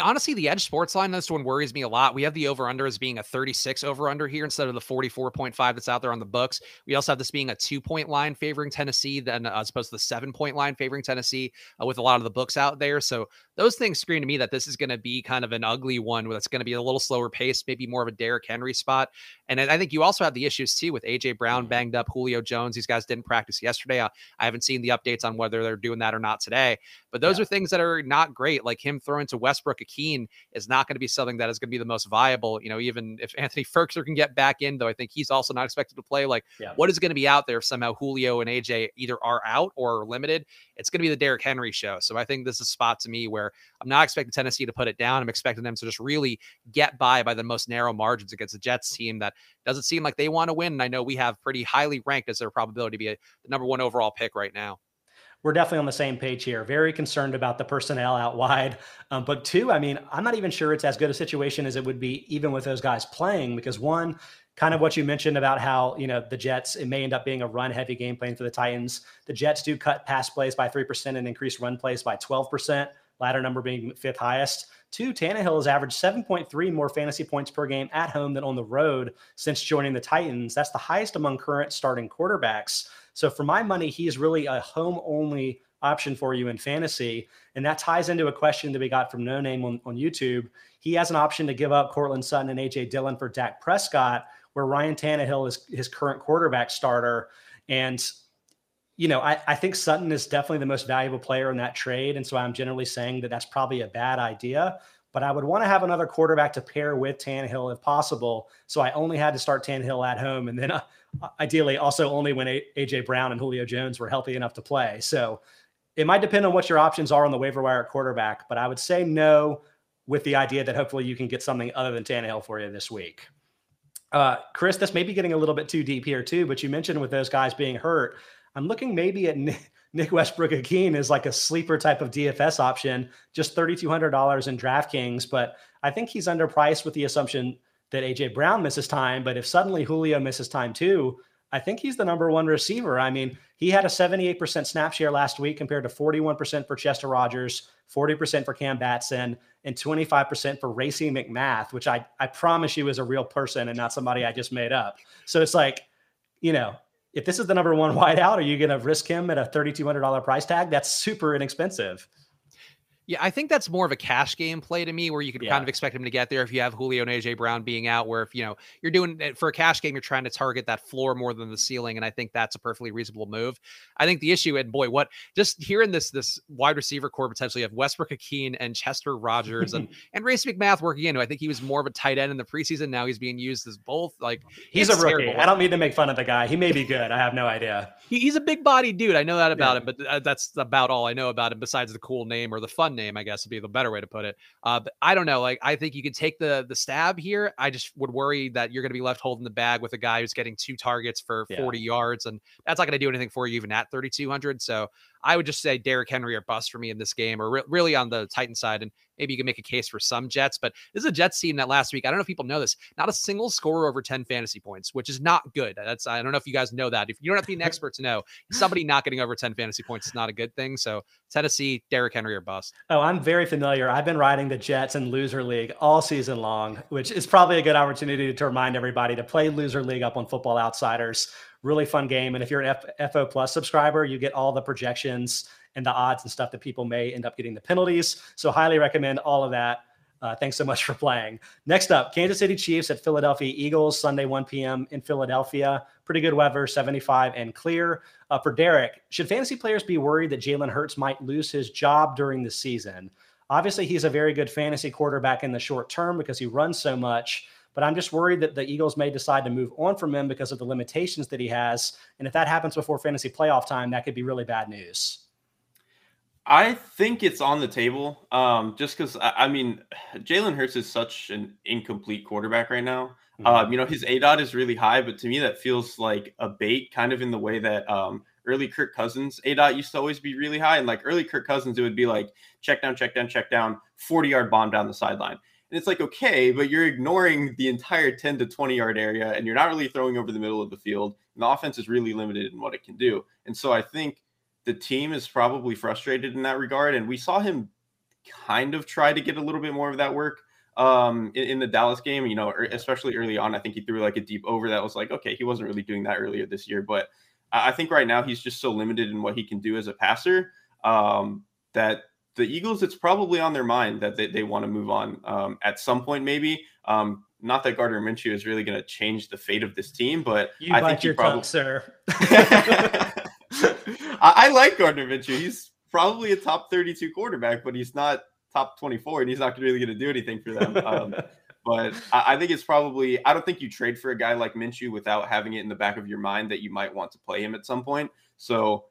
Honestly, the edge sports line, this one worries me a lot. We have the over under as being a 36 over under here instead of the 44.5 that's out there on the books. We also have this being a two point line favoring Tennessee, then uh, as opposed to the seven point line favoring Tennessee uh, with a lot of the books out there. So those things scream to me that this is going to be kind of an ugly one that's going to be a little slower pace, maybe more of a Derrick Henry spot. And I think you also have the issues too with AJ Brown mm-hmm. banged up, Julio Jones. These guys didn't practice yesterday. I, I haven't seen the updates on whether they're doing that or not today. But those yeah. are things that are not great. Like him throwing to Westbrook-Ikhine is not going to be something that is going to be the most viable. You know, even if Anthony Firkser can get back in, though, I think he's also not expected to play. Like, yeah. what is going to be out there if somehow Julio and AJ either are out or limited? It's going to be the Derrick Henry show. So I think this is a spot to me where I'm not expecting Tennessee to put it down. I'm expecting them to just really get by by the most narrow margins against the Jets team that doesn't seem like they want to win. And I know we have pretty highly ranked as their probability to be a, the number one overall pick right now we're definitely on the same page here. Very concerned about the personnel out wide. Um, but two, I mean, I'm not even sure it's as good a situation as it would be even with those guys playing because one, kind of what you mentioned about how, you know, the Jets, it may end up being a run heavy game plan for the Titans. The Jets do cut pass plays by 3% and increase run plays by 12%, latter number being fifth highest. Two, Tannehill has averaged 7.3 more fantasy points per game at home than on the road since joining the Titans. That's the highest among current starting quarterbacks. So for my money, he's really a home only option for you in fantasy. And that ties into a question that we got from No Name on, on YouTube. He has an option to give up Courtland Sutton and AJ Dillon for Dak Prescott, where Ryan Tannehill is his current quarterback starter. And you know, I, I think Sutton is definitely the most valuable player in that trade. And so I'm generally saying that that's probably a bad idea. But I would want to have another quarterback to pair with Tannehill if possible. So I only had to start Tannehill at home. And then uh, ideally also only when AJ Brown and Julio Jones were healthy enough to play. So it might depend on what your options are on the waiver wire at quarterback. But I would say no with the idea that hopefully you can get something other than Tannehill for you this week. Uh, Chris, this may be getting a little bit too deep here too, but you mentioned with those guys being hurt, I'm looking maybe at Nick, Westbrook-Ikhine as like a sleeper type of DFS option, just $3,200 in DraftKings. But I think he's underpriced with the assumption that AJ Brown misses time. But if suddenly Julio misses time too, I think he's the number one receiver. I mean, he had a 78% snap share last week compared to 41% for Chester Rogers, 40% for Cam Batson, and 25% for Racey McMath, which I, I promise you is a real person and not somebody I just made up. So it's like, you know, if this is the number one wideout, are you going to risk him at a $3,200 price tag? That's super inexpensive. Yeah, I think that's more of a cash game play to me, where you could yeah. kind of expect him to get there if you have Julio and AJ Brown being out. Where if you know you're doing it for a cash game, you're trying to target that floor more than the ceiling, and I think that's a perfectly reasonable move. I think the issue, and boy, what just hearing this this wide receiver core potentially of Westbrook-Ikhine and Chester Rogers and and Race McMath working in. I think he was more of a tight end in the preseason. Now he's being used as both. Like he's a rookie. Terrible. I don't mean to make fun of the guy. He may be good. I have no idea. He, he's a big body dude. I know that about yeah. him, but uh, that's about all I know about him. Besides the cool name or the fun name, I guess would be the better way to put it. Uh, but I don't know. Like I think you could take the the stab here. I just would worry that you're going to be left holding the bag with a guy who's getting two targets for yeah. 40 yards, and that's not going to do anything for you even at 3,200. So I would just say Derrick Henry or bust for me in this game, or re- really on the Titan side. And maybe you can make a case for some Jets, but this is a Jets team that last week, I don't know if people know this, not a single scorer over 10 fantasy points, which is not good. That's, I don't know if you guys know that. If you don't have to be an expert to know, somebody not getting over 10 fantasy points is not a good thing. So Tennessee, Derrick Henry or bust. Oh, I'm very familiar. I've been riding the Jets in loser league all season long, which is probably a good opportunity to remind everybody to play loser league up on Football Outsiders. Really fun game. And if you're an F- FO Plus subscriber, you get all the projections and the odds and stuff that people may end up getting the penalties. So highly recommend all of that. Uh, thanks so much for playing. Next up, Kansas City Chiefs at Philadelphia Eagles, Sunday 1 p.m. in Philadelphia. Pretty good weather, 75 and clear. Uh, for Derek, should fantasy players be worried that Jalen Hurts might lose his job during the season? Obviously, he's a very good fantasy quarterback in the short term because he runs so much. But I'm just worried that the Eagles may decide to move on from him because of the limitations that he has. And if that happens before fantasy playoff time, that could be really bad news. I think it's on the table. Um, just because I, I, mean, Jalen Hurts is such an incomplete quarterback right now. Mm-hmm. Um, you know, his A dot is really high, but to me that feels like a bait, kind of in the way that um, early Kirk Cousins A dot used to always be really high. And like early Kirk Cousins, it would be like check down, check down, check down, 40 yard bomb down the sideline. And it's like, okay, but you're ignoring the entire 10 to 20 yard area and you're not really throwing over the middle of the field. And the offense is really limited in what it can do. And so I think the team is probably frustrated in that regard. And we saw him kind of try to get a little bit more of that work um, in, in, the Dallas game, you know, er, especially early on. I think he threw like a deep over that was like, okay, he wasn't really doing that earlier this year. But I think right now he's just so limited in what he can do as a passer um, that the Eagles, it's probably on their mind that they, they want to move on um, at some point, maybe. Um, not that Gardner Minshew is really going to change the fate of this team, but you I think your probably, tongue, sir. I, I, like Gardner Minshew. He's probably a top 32 quarterback, but he's not top 24, and he's not really going to do anything for them. Um, but I, I, think it's probably. I don't think you trade for a guy like Minshew without having it in the back of your mind that you might want to play him at some point. So.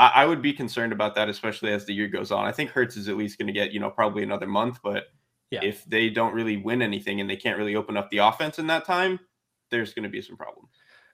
I, I would be concerned about that, especially as the year goes on. I think Hurts is at least going to get, you know, probably another month, but yeah. if they don't really win anything and they can't really open up the offense in that time, there's going to be some problem.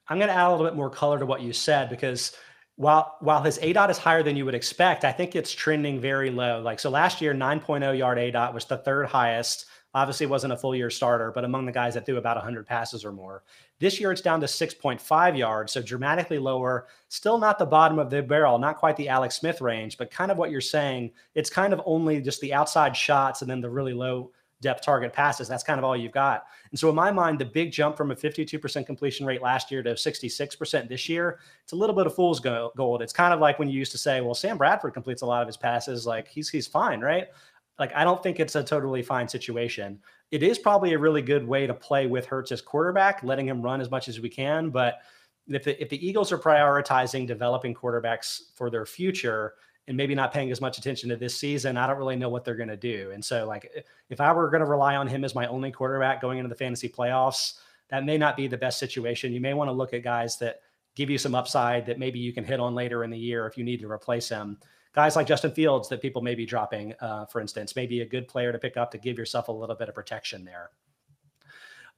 I'm going to add a little bit more color to what you said because while while his A dot is higher than you would expect, I think it's trending very low. Like so last year, 9.0 yard A dot was the third highest. Obviously, wasn't a full year starter, but among the guys that threw about 100 passes or more. This year, it's down to 6.5 yards, so dramatically lower. Still not the bottom of the barrel, not quite the Alex Smith range, but kind of what you're saying. It's kind of only just the outside shots and then the really low depth target passes. That's kind of all you've got. And so, in my mind, the big jump from a 52% completion rate last year to 66% this year, it's a little bit of fool's gold. It's kind of like when you used to say, well, Sam Bradford completes a lot of his passes. Like he's, he's fine, right? Like, I don't think it's a totally fine situation. It is probably a really good way to play with Hurts as quarterback, letting him run as much as we can. But if the, if the Eagles are prioritizing developing quarterbacks for their future and maybe not paying as much attention to this season, I don't really know what they're going to do. And so, like, if I were going to rely on him as my only quarterback going into the fantasy playoffs, that may not be the best situation. You may want to look at guys that give you some upside that maybe you can hit on later in the year if you need to replace him. Guys like Justin Fields that people may be dropping, uh, for instance, maybe a good player to pick up to give yourself a little bit of protection there.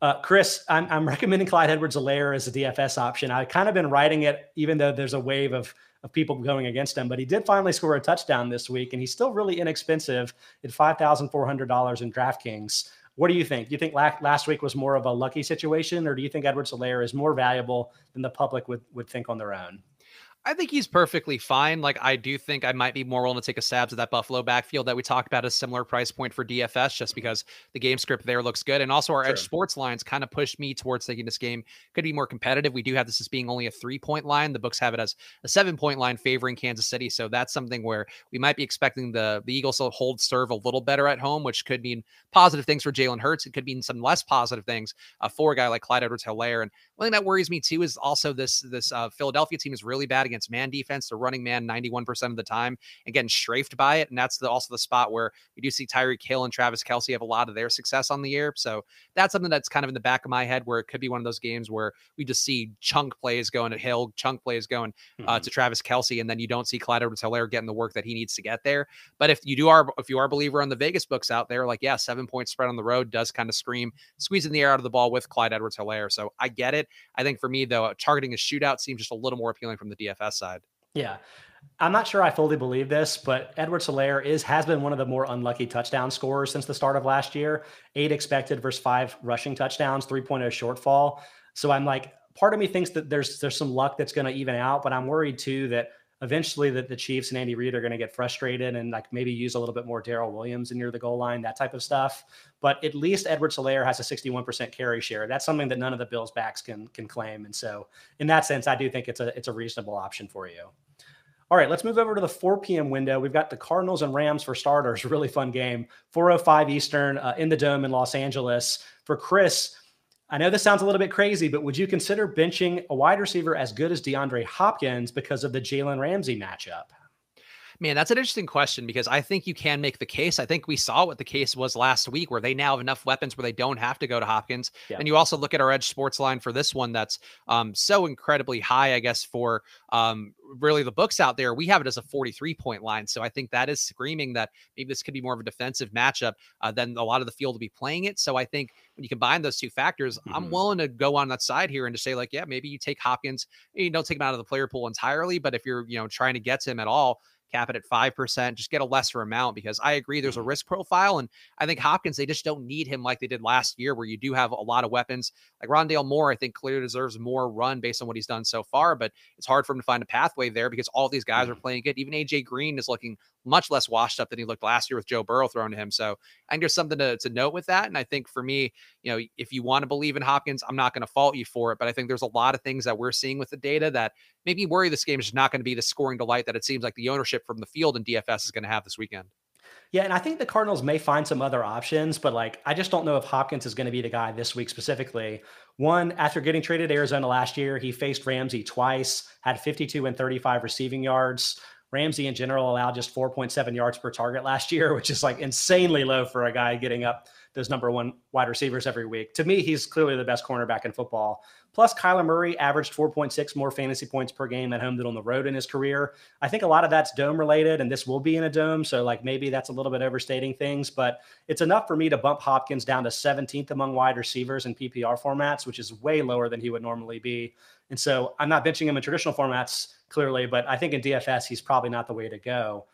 Uh, Chris, I'm, I'm, recommending Clyde Edwards-Helaire as a DFS option. I've kind of been writing it, even though there's a wave of of people going against him, but he did finally score a touchdown this week, and he's still really inexpensive at five thousand four hundred dollars in DraftKings. What do you think? Do you think last week was more of a lucky situation, or do you think Edwards-Helaire is more valuable than the public would, would think on their own? I think he's perfectly fine. Like I do think I might be more willing to take a stab at that Buffalo backfield that we talked about a similar price point for DFS, just because the game script there looks good, and also our sure. edge sports lines kind of pushed me towards thinking this game could be more competitive. We do have this as being only a three point line. The books have it as a seven point line favoring Kansas City, so that's something where we might be expecting the the Eagles to hold serve a little better at home, which could mean positive things for Jalen Hurts. It could mean some less positive things uh, for a guy like Clyde Edwards-Helaire. And one thing that worries me too is also this this uh, Philadelphia team is really bad against man defense. They're running man 91% of the time and getting strafed by it. And that's the, also the spot where we do see Tyreek Hill and Travis Kelce have a lot of their success on the year. So that's something that's kind of in the back of my head where it could be one of those games where we just see chunk plays going to Hill, chunk plays going uh, mm-hmm. to Travis Kelce, and then you don't see Clyde Edwards-Helaire getting the work that he needs to get there. But if you do are if you are a believer on the Vegas books out there, like yeah, seven point spread on the road does kind of scream squeezing the air out of the ball with Clyde Edwards-Helaire. So I get it. I think for me though, targeting a shootout seems just a little more appealing from the DFS side. Yeah. I'm not sure I fully believe this, but Edwards-Helaire is has been one of the more unlucky touchdown scorers since the start of last year. Eight expected versus five rushing touchdowns, 3.0 shortfall. So I'm like, part of me thinks that there's there's some luck that's going to even out, but I'm worried too that eventually that the Chiefs and Andy Reid are going to get frustrated and like maybe use a little bit more Darrel Williams near the goal line, that type of stuff. But at least Edwards-Helaire has a 61% carry share. That's something that none of the Bills backs can can claim. And so in that sense, I do think it's a it's a reasonable option for you. All right, let's move over to the 4 p.m. window. We've got the Cardinals and Rams for starters. Really fun game. 4:05 Eastern uh, in the Dome in Los Angeles. For Chris, I know this sounds a little bit crazy, but would you consider benching a wide receiver as good as DeAndre Hopkins because of the Jalen Ramsey matchup? Man, that's an interesting question because I think you can make the case. I think we saw what the case was last week, where they now have enough weapons where they don't have to go to Hopkins. Yeah. And you also look at our edge sports line for this one that's um, so incredibly high, I guess, for um, really the books out there. We have it as a 43 point line. So I think that is screaming that maybe this could be more of a defensive matchup uh, than a lot of the field will be playing it. So I think when you combine those two factors, mm-hmm. I'm willing to go on that side here and to say, like, yeah, maybe you take Hopkins, you don't take him out of the player pool entirely, but if you're, you know, trying to get to him at all, cap it at 5%, just get a lesser amount because I agree there's a mm-hmm. risk profile. And I think Hopkins, they just don't need him like they did last year, where you do have a lot of weapons. Like Rondale Moore, I think clearly deserves more run based on what he's done so far, but it's hard for him to find a pathway there because all these guys are mm-hmm. playing good. Even AJ Green is looking much less washed up than he looked last year with Joe Burrow thrown to him. So I think there's something to, to note with that. And I think for me, you know, if you want to believe in Hopkins, I'm not going to fault you for it. But I think there's a lot of things that we're seeing with the data that maybe worry this game is not going to be the scoring delight that it seems like the ownership from the field and DFS is going to have this weekend. Yeah, and I think the Cardinals may find some other options, but like I just don't know if Hopkins is going to be the guy this week specifically. One, after getting traded to Arizona last year, he faced Ramsey twice, had 52 and 35 receiving yards. Ramsey in general allowed just 4.7 yards per target last year, which is like insanely low for a guy getting up those number one wide receivers every week. To me, he's clearly the best cornerback in football. Plus, Kyler Murray averaged 4.6 more fantasy points per game at home than on the road in his career. I think a lot of that's dome related, and this will be in a dome. So, like, maybe that's a little bit overstating things, but it's enough for me to bump Hopkins down to 17th among wide receivers in PPR formats, which is way lower than he would normally be. And so I'm not benching him in traditional formats clearly, but I think in DFS, he's probably not the way to go.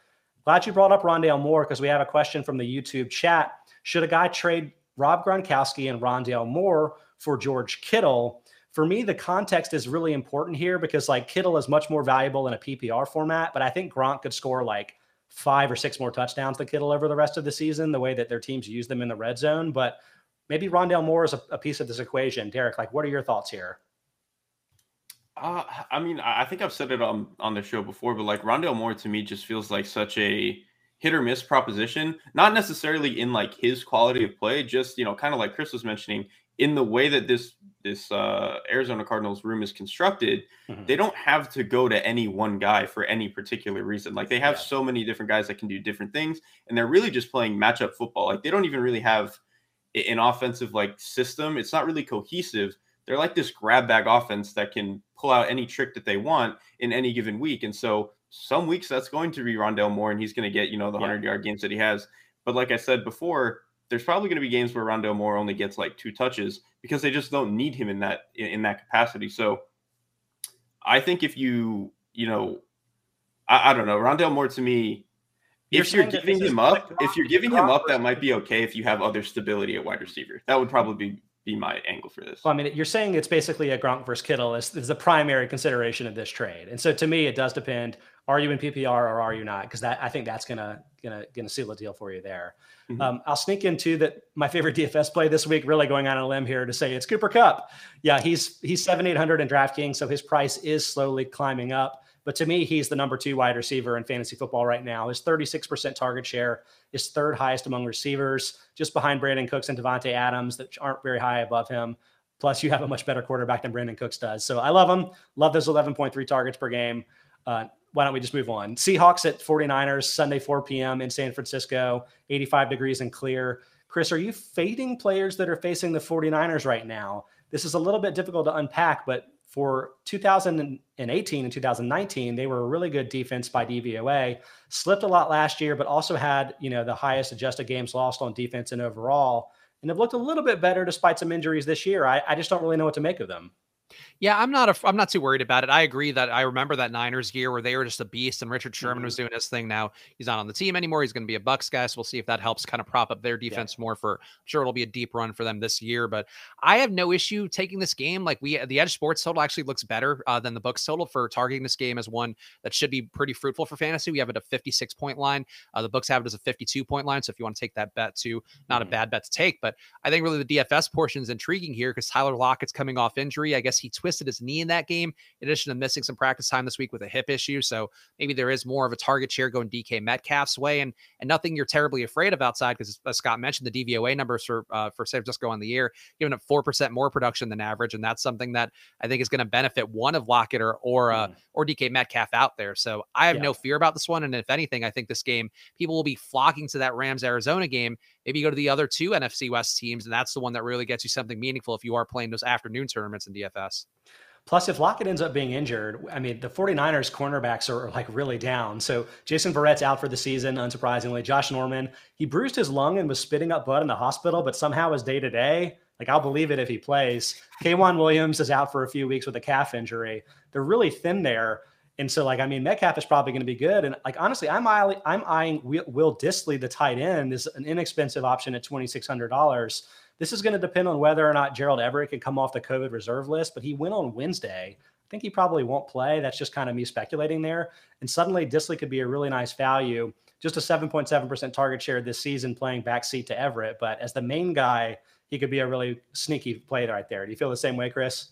Glad you brought up Rondale Moore because we have a question from the YouTube chat. Should a guy trade Rob Gronkowski and Rondale Moore for George Kittle? For me, the context is really important here because like Kittle is much more valuable in a PPR format, but I think Gronk could score like five or six more touchdowns than Kittle over the rest of the season, the way that their teams use them in the red zone. But maybe Rondale Moore is a, a piece of this equation. Derek, like, what are your thoughts here? Uh, I mean, I think I've said it on on the show before, but like Rondale Moore to me just feels like such a hit or miss proposition. Not necessarily in like his quality of play, just you know, kind of like Chris was mentioning, in the way that this this uh, Arizona Cardinals room is constructed, mm-hmm. they don't have to go to any one guy for any particular reason. Like they have yeah. so many different guys that can do different things, and they're really just playing matchup football. Like they don't even really have an offensive like system. It's not really cohesive. They're like this grab bag offense that can pull out any trick that they want in any given week. And so some weeks that's going to be Rondale Moore, and he's going to get you know the hundred yeah. yard games that he has. But like I said before, there's probably going to be games where Rondale Moore only gets like two touches because they just don't need him in that in that capacity. So I think if you you know I, I don't know Rondale Moore to me if you're giving him up, if you're giving him up, that might be okay if you have other stability at wide receiver. That would probably be, be my angle for this. Well, I mean, you're saying it's basically a Gronk versus Kittle is, is the primary consideration of this trade, and so to me, it does depend. Are you in PPR or are you not? Because that I think that's gonna gonna gonna seal the deal for you there. Mm-hmm. Um, I'll sneak into that. My favorite DFS play this week, really going on a limb here to say it's Cooper Kupp. Yeah, he's he's seven eight hundred in DraftKings, so his price is slowly climbing up. But to me, he's the number two wide receiver in fantasy football right now. His 36% target share is third highest among receivers, just behind Brandin Cooks and Davante Adams, that aren't very high above him. Plus, you have a much better quarterback than Brandin Cooks does. So I love him. Love those 11.3 targets per game. Uh, why don't we just move on? Seahawks at 49ers, Sunday, 4 p.m. in San Francisco, 85 degrees and clear. Chris, are you fading players that are facing the 49ers right now? This is a little bit difficult to unpack, but for 2018 and 2019, they were a really good defense by DVOA. Slipped a lot last year, but also had you know the highest adjusted games lost on defense and overall, and have looked a little bit better despite some injuries this year. I, I just don't really know what to make of them. Yeah, I'm not a, I'm not too worried about it. I agree that I remember that Niners year where they were just a beast and Richard Sherman mm-hmm. was doing his thing. Now he's not on the team anymore. He's going to be a Bucs guy. So we'll see if that helps kind of prop up their defense yeah. more. For I'm sure it'll be a deep run for them this year. But I have no issue taking this game. Like we, the Edge Sports total actually looks better uh, than the books total for targeting this game as one that should be pretty fruitful for fantasy. We have it a 56 point line. Uh, the books have it as a 52 point line. So if you want to take that bet too, not mm-hmm. a bad bet to take. But I think really the DFS portion is intriguing here because Tyler Lockett's coming off injury. I guess he twisted his knee in that game, in addition to missing some practice time this week with a hip issue. So maybe there is more of a target share going DK Metcalf's way, and and nothing you're terribly afraid of outside because as Scott mentioned, the DVOA numbers for uh, for San Francisco on the year, giving up four percent more production than average, and that's something that I think is going to benefit one of Lockett or or uh, mm. or DK Metcalf out there. So I have yeah. no fear about this one, and if anything, I think this game people will be flocking to that Rams Arizona game. Maybe you go to the other two NFC West teams, and that's the one that really gets you something meaningful if you are playing those afternoon tournaments in DFS. Plus, if Lockett ends up being injured, I mean, the 49ers cornerbacks are like really down. So Jason Verrett's out for the season, unsurprisingly. Josh Norman, he bruised his lung and was spitting up blood in the hospital, but somehow is day to day. Like, I'll believe it if he plays. K'Waun Williams is out for a few weeks with a calf injury. They're really thin there. And so, like, I mean, Metcalf is probably going to be good. And like, honestly, I'm eyeing, I'm eyeing Will Dissly, the tight end, is an inexpensive option at twenty six hundred dollars. This is going to depend on whether or not Gerald Everett can come off the COVID reserve list, but he went on Wednesday. I think he probably won't play. That's just kind of me speculating there. And suddenly, Dissly could be a really nice value. Just a 7.7% target share this season playing backseat to Everett. But as the main guy, he could be a really sneaky play right there. Do you feel the same way, Chris?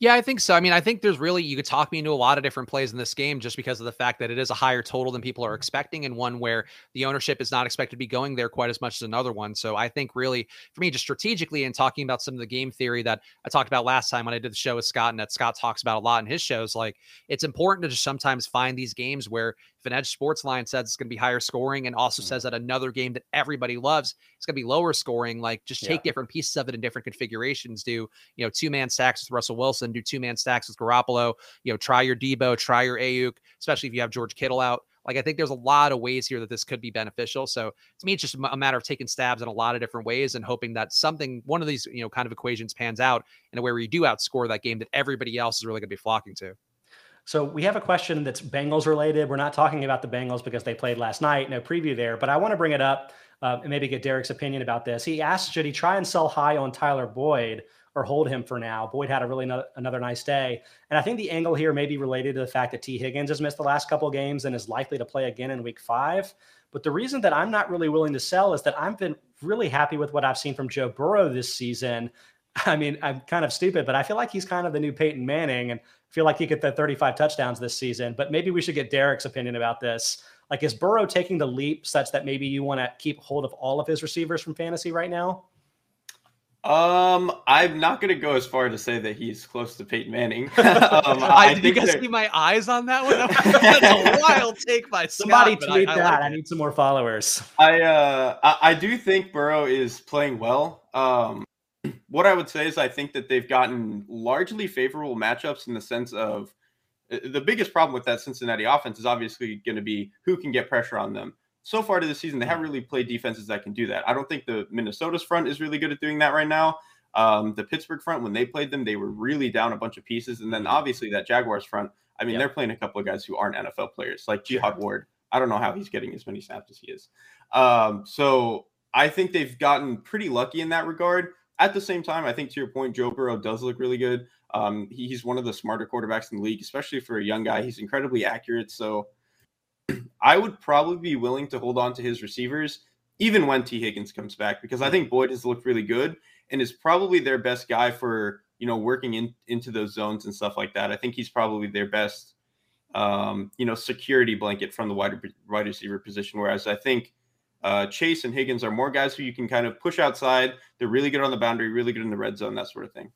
Yeah, I think so. I mean, I think there's really you could talk me into a lot of different plays in this game just because of the fact that it is a higher total than people are mm-hmm. expecting, and one where the ownership is not expected to be going there quite as much as another one. So I think really for me, just strategically and talking about some of the game theory that I talked about last time when I did the show with Scott and that Scott talks about a lot in his shows, like it's important to just sometimes find these games where if an edge sports line says it's going to be higher scoring and also mm-hmm. says that another game that everybody loves is going to be lower scoring, like just take yeah. different pieces of it in different configurations. Do you know two man stacks with Russell Wilson? Do two man stacks with Garoppolo? You know, try your Deebo, try your Aiyuk, especially if you have George Kittle out. Like I think there's a lot of ways here that this could be beneficial. So to me, it's just a matter of taking stabs in a lot of different ways and hoping that something, one of these, you know, kind of equations pans out in a way where you do outscore that game that everybody else is really going to be flocking to. So we have a question that's Bengals related. We're not talking about the Bengals because they played last night. No preview there, but I want to bring it up uh, and maybe get Derek's opinion about this. He asked, should he try and sell high on Tyler Boyd or hold him for now? Boyd had a really no- another nice day, and I think the angle here may be related to the fact that Tee Higgins has missed the last couple games and is likely to play again in Week Five. But the reason that I'm not really willing to sell is that I've been really happy with what I've seen from Joe Burrow this season. I mean, I'm kind of stupid, but I feel like he's kind of the new Peyton Manning, and feel like he could throw 35 touchdowns this season. But maybe we should get Derek's opinion about this. Like, is Burrow taking the leap such that maybe you want to keep hold of all of his receivers from fantasy right now? Um, I'm not going to go as far to say that he's close to Peyton Manning. um, I, I did you guys see my eyes on that one? That's a wild take by Somebody Scott, tweet I, that. I, like I need some more followers. I uh, I, I, do think Burrow is playing well. Um, what I would say is I think that they've gotten largely favorable matchups in the sense of uh, the biggest problem with that Cincinnati offense is obviously going to be who can get pressure on them so far to the season, they haven't really played defenses that can do that. I don't think the Minnesota's front is really good at doing that right now. Um, the Pittsburgh front, when they played them, they were really down a bunch of pieces. And then mm-hmm. obviously that Jaguars front, I mean, yep. they're playing a couple of guys who aren't NFL players, like Jihad Ward. I don't know how he's getting as many snaps as he is. Um, so I think they've gotten pretty lucky in that regard. At the same time, I think to your point, Joe Burrow does look really good. Um, he, he's one of the smarter quarterbacks in the league, especially for a young guy. He's incredibly accurate. So I would probably be willing to hold on to his receivers even when Tee Higgins comes back because I think Boyd has looked really good and is probably their best guy for you know working in into those zones and stuff like that. I think he's probably their best um, you know security blanket from the wide wide receiver position. Whereas I think uh, Chase and Higgins are more guys who you can kind of push outside. They're really good on the boundary, really good in the red zone, that sort of thing.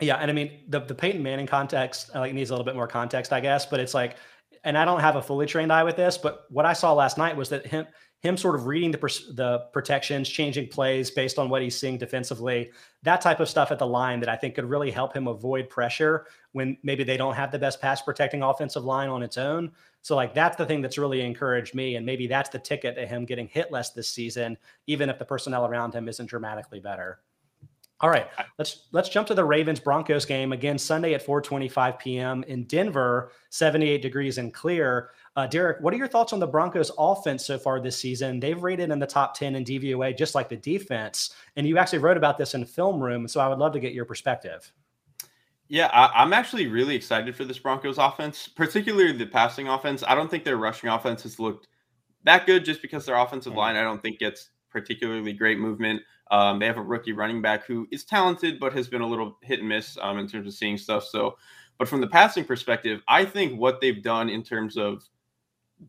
Yeah, and I mean the the Peyton Manning context like needs a little bit more context, I guess. But it's like and I don't have a fully trained eye with this, but what I saw last night was that him him sort of reading the the protections, changing plays based on what he's seeing defensively, that type of stuff at the line that I think could really help him avoid pressure when maybe they don't have the best pass protecting offensive line on its own. So like that's the thing that's really encouraged me, and maybe that's the ticket to him getting hit less this season, even if the personnel around him isn't dramatically better. All right, let's let's jump to the Ravens Broncos game again Sunday at 4:25 p.m. in Denver, 78 degrees and clear. Uh, Derek, what are your thoughts on the Broncos offense so far this season? They've rated in the top 10 in DVOA, just like the defense. And you actually wrote about this in Film Room, so I would love to get your perspective. Yeah, I, am actually really excited for this Broncos offense, particularly the passing offense. I don't think their rushing offense has looked that good just because their offensive mm. line, I don't think gets particularly great movement. Um, they have a rookie running back who is talented, but has been a little hit and miss um, in terms of seeing stuff. So, but from the passing perspective, I think what they've done in terms of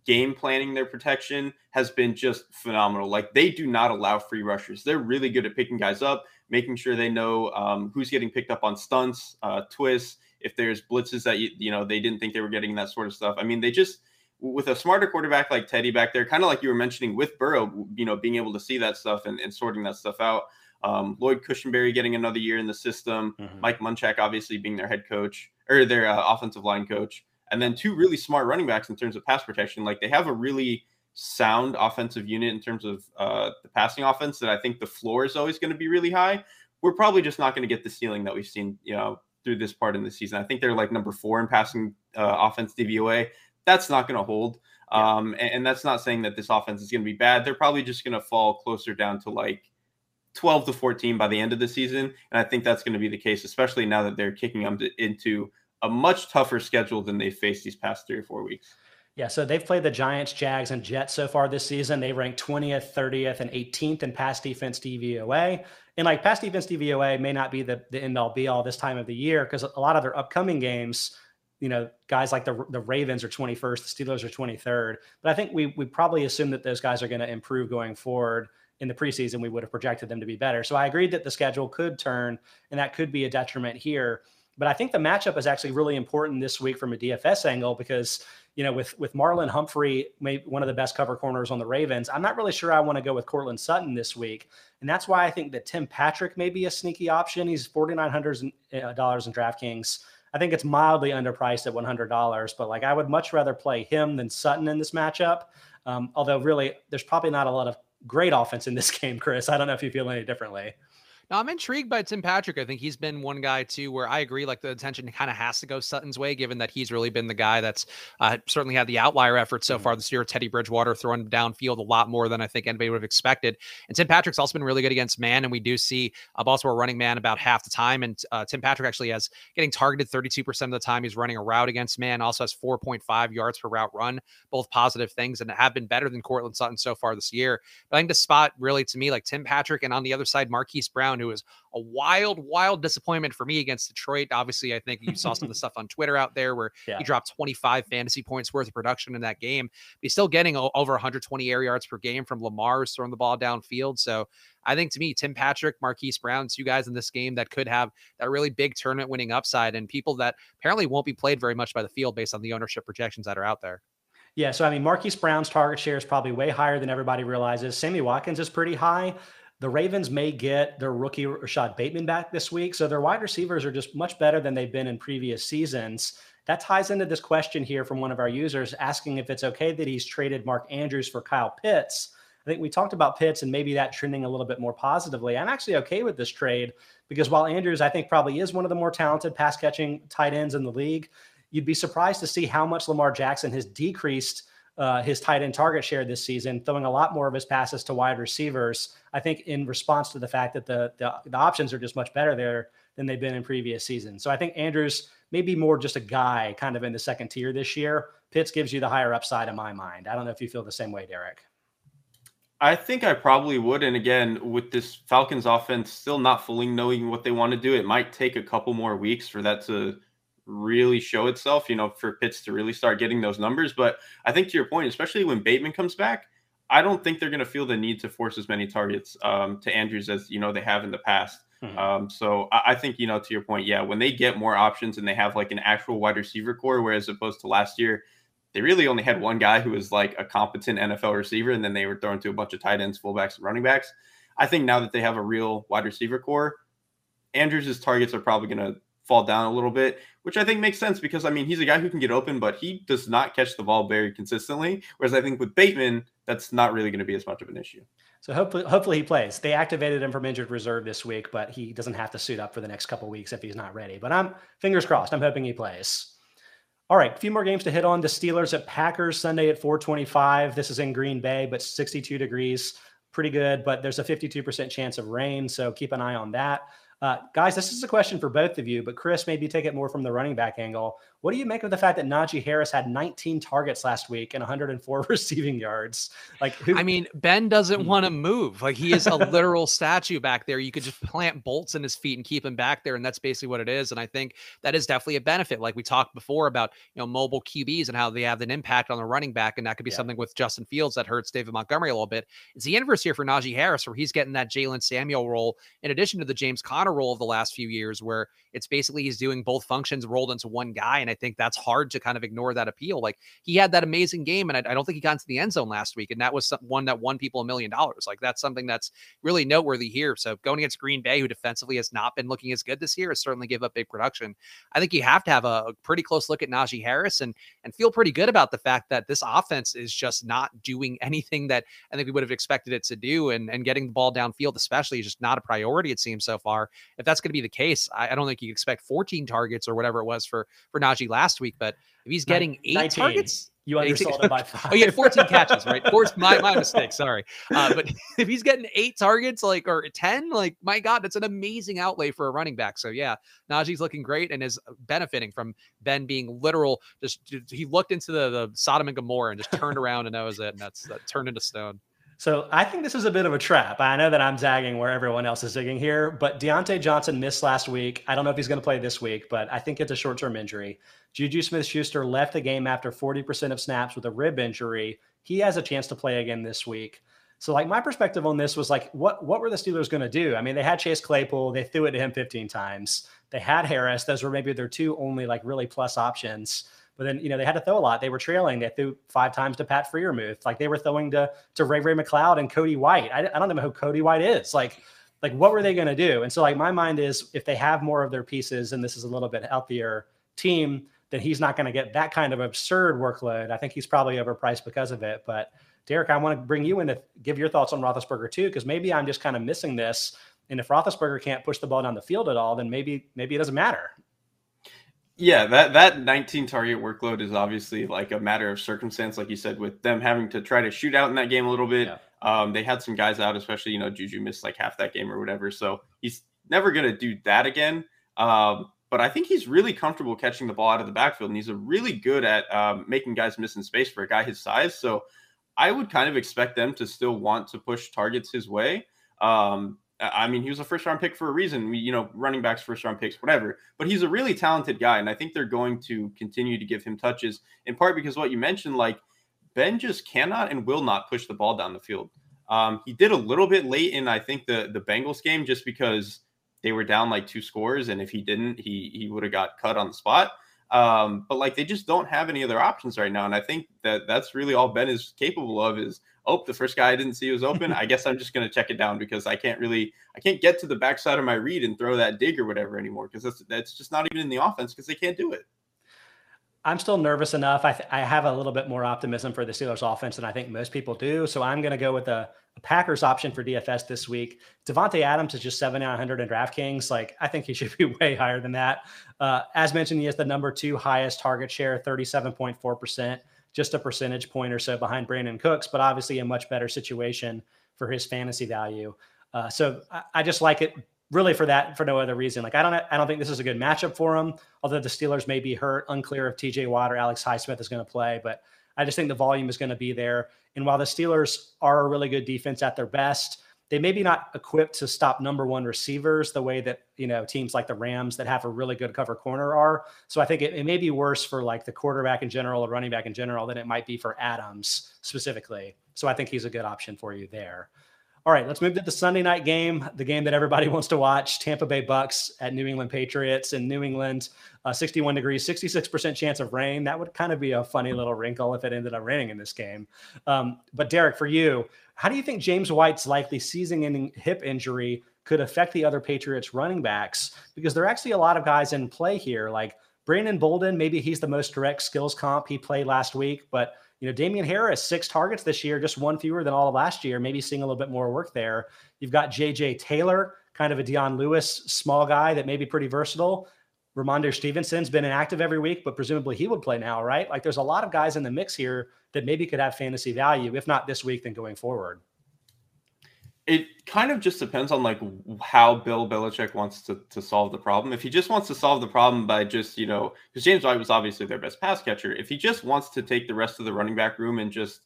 game planning their protection has been just phenomenal. Like they do not allow free rushers. They're really good at picking guys up, making sure they know um, who's getting picked up on stunts, uh, twists. If there's blitzes that you, you know they didn't think they were getting that sort of stuff. I mean, they just with a smarter quarterback like Teddy back there, kind of like you were mentioning with Burrow, you know, being able to see that stuff and, and sorting that stuff out. Um, Lloyd Cushenberry getting another year in the system, mm-hmm. Mike Munchak obviously being their head coach or their uh, offensive line coach, and then two really smart running backs in terms of pass protection. Like they have a really sound offensive unit in terms of uh, the passing offense that I think the floor is always going to be really high. We're probably just not going to get the ceiling that we've seen, you know, through this part in the season. I think they're like number four in passing uh, offense DVOA that's not going to hold. Yeah. Um, and, and, that's not saying that this offense is going to be bad. They're probably just going to fall closer down to like 12 to 14 by the end of the season. And I think that's going to be the case, especially now that they're kicking them to, into a much tougher schedule than they faced these past three or four weeks. Yeah, so they've played the Giants, Jags, and Jets so far this season. They rank 20th, 30th, and 18th in pass defense DVOA. And like pass defense DVOA may not be the, the end all be all this time of the year because a lot of their upcoming games you know, guys like the the Ravens are 21st, the Steelers are 23rd. But I think we we probably assume that those guys are going to improve going forward. In the preseason, we would have projected them to be better. So I agreed that the schedule could turn, and that could be a detriment here. But I think the matchup is actually really important this week from a DFS angle because you know with with Marlon Humphrey, maybe one of the best cover corners on the Ravens. I'm not really sure I want to go with Courtland Sutton this week, and that's why I think that Tim Patrick may be a sneaky option. He's forty nine hundred dollars in DraftKings. I think it's mildly underpriced at $100, but like I would much rather play him than Sutton in this matchup. Um, although really, there's probably not a lot of great offense in this game, Chris. I don't know if you feel any differently. Now, I'm intrigued by Tim Patrick. I think he's been one guy too where I agree, like the attention kind of has to go Sutton's way, given that he's really been the guy that's uh, certainly had the outlier effort so mm-hmm. far this year. Teddy Bridgewater throwing downfield a lot more than I think anybody would have expected. And Tim Patrick's also been really good against man, and we do see a Baltimore running man about half the time. And uh, Tim Patrick actually has getting targeted 32% of the time. He's running a route against man, also has 4.5 yards per route run, both positive things, and have been better than Courtland Sutton so far this year. But I think the spot really to me, like Tim Patrick, and on the other side, Marquise Brown who was a wild, wild disappointment for me against Detroit. Obviously, I think you saw some of the stuff on Twitter out there where yeah. he dropped 25 fantasy points worth of production in that game. He's still getting over 120 air yards per game from Lamar, who's throwing the ball downfield. So I think to me, Tim Patrick, Marquise Brown, two guys in this game that could have that really big tournament winning upside and people that apparently won't be played very much by the field based on the ownership projections that are out there. Yeah, so I mean, Marquise Brown's target share is probably way higher than everybody realizes. Sammy Watkins is pretty high. The Ravens may get their rookie Rashod Bateman back this week. So their wide receivers are just much better than they've been in previous seasons. That ties into this question here from one of our users asking if it's okay that he's traded Mark Andrews for Kyle Pitts. I think we talked about Pitts and maybe that trending a little bit more positively. I'm actually okay with this trade because while Andrews, I think, probably is one of the more talented pass catching tight ends in the league, you'd be surprised to see how much Lamar Jackson has decreased uh, his tight end target share this season, throwing a lot more of his passes to wide receivers. I think in response to the fact that the, the, the options are just much better there than they've been in previous seasons. So I think Andrews may be more just a guy kind of in the second tier this year. Pitts gives you the higher upside in my mind. I don't know if you feel the same way, Derek. I think I probably would. And again, with this Falcons offense still not fully knowing what they want to do, it might take a couple more weeks for that to really show itself, you know, for Pitts to really start getting those numbers. But I think to your point, especially when Bateman comes back, I don't think they're going to feel the need to force as many targets um, to Andrews as, you know, they have in the past. Mm-hmm. Um, so I, I, think, you know, to your point, yeah, when they get more options and they have like an actual wide receiver core, whereas opposed to last year, they really only had one guy who was like a competent NFL receiver, and then they were thrown to a bunch of tight ends, fullbacks, and running backs. I think now that they have a real wide receiver core, Andrews' targets are probably going to fall down a little bit, which I think makes sense because I mean he's a guy who can get open, but he does not catch the ball very consistently. Whereas I think with Bateman, that's not really going to be as much of an issue. So hopefully, hopefully he plays. They activated him from injured reserve this week, but he doesn't have to suit up for the next couple weeks if he's not ready. But I'm fingers crossed. I'm hoping he plays. All right, a few more games to hit on. The Steelers at Packers Sunday at 425. This is in Green Bay, but 62 degrees. Pretty good, but there's a 52% chance of rain. So keep an eye on that. Uh, guys, this is a question for both of you, but Chris, maybe take it more from the running back angle. What do you make of the fact that Najee Harris had 19 targets last week and 104 receiving yards? Like, who- I mean, Ben doesn't hmm. want to move. Like, he is a literal statue back there. You could just plant bolts in his feet and keep him back there, and that's basically what it is. And I think that is definitely a benefit. Like we talked before about, you know, mobile QBs and how they have an impact on the running back, and that could be yeah. something with Justin Fields that hurts David Montgomery a little bit. It's the inverse here for Najee Harris, where he's getting that Jalen Samuel role in addition to the James Conner role of the last few years, where it's basically he's doing both functions rolled into one guy, and I think that's hard to kind of ignore that appeal. Like he had that amazing game, and I, I don't think he got into the end zone last week, and that was some, one that won people a million dollars. Like that's something that's really noteworthy here. So going against Green Bay, who defensively has not been looking as good this year, has certainly give up big production. I think you have to have a, a pretty close look at Najee Harris and and feel pretty good about the fact that this offense is just not doing anything that I think we would have expected it to do, and and getting the ball downfield, especially, is just not a priority. It seems so far. If that's going to be the case, I, I don't think you expect 14 targets or whatever it was for for Najee last week, but if he's getting eight 19. targets, you undersold it by five. oh, yeah, 14 catches, right? Fourth, my, my mistake. Sorry. Uh, but if he's getting eight targets, like, or 10, like, my God, that's an amazing outlay for a running back. So, yeah, Najee's looking great and is benefiting from Ben being literal. Just, he looked into the, the Sodom and Gomorrah and just turned around and that was it. And that's that turned into stone. So I think this is a bit of a trap. I know that I'm zagging where everyone else is zigging here, but Diontae Johnson missed last week. I don't know if he's going to play this week, but I think it's a short term injury. Juju Smith Schuster left the game after 40% of snaps with a rib injury. He has a chance to play again this week. So, like, my perspective on this was like, what, what were the Steelers going to do? I mean, they had Chase Claypool, they threw it to him 15 times. They had Harris. Those were maybe their two only, like, really plus options. But then, you know, they had to throw a lot. They were trailing. They threw five times to Pat Freiermuth. Like they were throwing to to Ray Ray McCloud and Cody White. I, I don't know who Cody White is. Like, like what were they going to do? And so, like, my mind is if they have more of their pieces and this is a little bit healthier team, then he's not going to get that kind of absurd workload. I think he's probably overpriced because of it. But Derek, I want to bring you in to give your thoughts on Roethlisberger too, because maybe I'm just kind of missing this. And if Roethlisberger can't push the ball down the field at all, then maybe maybe it doesn't matter. Yeah, that that 19 target workload is obviously like a matter of circumstance, like you said, with them having to try to shoot out in that game a little bit. Yeah. Um, they had some guys out, especially you know Juju missed like half that game or whatever, so he's never gonna do that again. Um, but I think he's really comfortable catching the ball out of the backfield, and he's a really good at um, making guys miss in space for a guy his size. So I would kind of expect them to still want to push targets his way. Um, I mean, he was a first round pick for a reason. We, you know, running backs, first round picks, whatever. But he's a really talented guy, and I think they're going to continue to give him touches in part because what you mentioned, like Ben just cannot and will not push the ball down the field. Um, he did a little bit late in, I think, the the Bengals game just because they were down like two scores, and if he didn't, he he would have got cut on the spot. Um, but like they just don't have any other options right now, and I think that that's really all Ben is capable of is oh the first guy I didn't see was open. I guess I'm just going to check it down because I can't really I can't get to the backside of my read and throw that dig or whatever anymore because that's that's just not even in the offense because they can't do it. I'm still nervous enough. I, th- I have a little bit more optimism for the Steelers offense than I think most people do. So I'm going to go with a, a, Packers option for DFS this week. Davante Adams is just 7,900 in DraftKings. Like, I think he should be way higher than that. Uh, as mentioned, he has the number two highest target share, 37.4%, just a percentage point or so behind Brandin Cooks, but obviously a much better situation for his fantasy value. Uh, so I, I just like it really for that for no other reason. Like I don't I don't think this is a good matchup for him. Although the Steelers may be hurt, unclear if T.J. Watt or Alex Highsmith is going to play, but I just think the volume is going to be there. And while the Steelers are a really good defense at their best, they may be not equipped to stop number one receivers the way that you know teams like the Rams that have a really good cover corner are. So I think it, it may be worse for like the quarterback in general or running back in general than it might be for Adams specifically. So I think he's a good option for you there. All right, let's move to the Sunday night game, the game that everybody wants to watch Tampa Bay Bucs at New England Patriots in New England, uh, 61 degrees, 66% chance of rain. That would kind of be a funny little wrinkle if it ended up raining in this game. Um, but Derek, for you, how do you think James White's likely season ending hip injury could affect the other Patriots running backs? Because there are actually a lot of guys in play here, like Brandon Bolden. Maybe he's the most direct skills comp he played last week, but you know, Damien Harris, six targets this year, just one fewer than all of last year, maybe seeing a little bit more work there. You've got JJ Taylor, kind of a Dion Lewis small guy that may be pretty versatile. Rhamondre Stevenson's been inactive every week, but presumably he would play now, right? Like there's a lot of guys in the mix here that maybe could have fantasy value, if not this week, then going forward it kind of just depends on like how Bill Belichick wants to, to solve the problem. If he just wants to solve the problem by just, you know, because James White was obviously their best pass catcher. If he just wants to take the rest of the running back room and just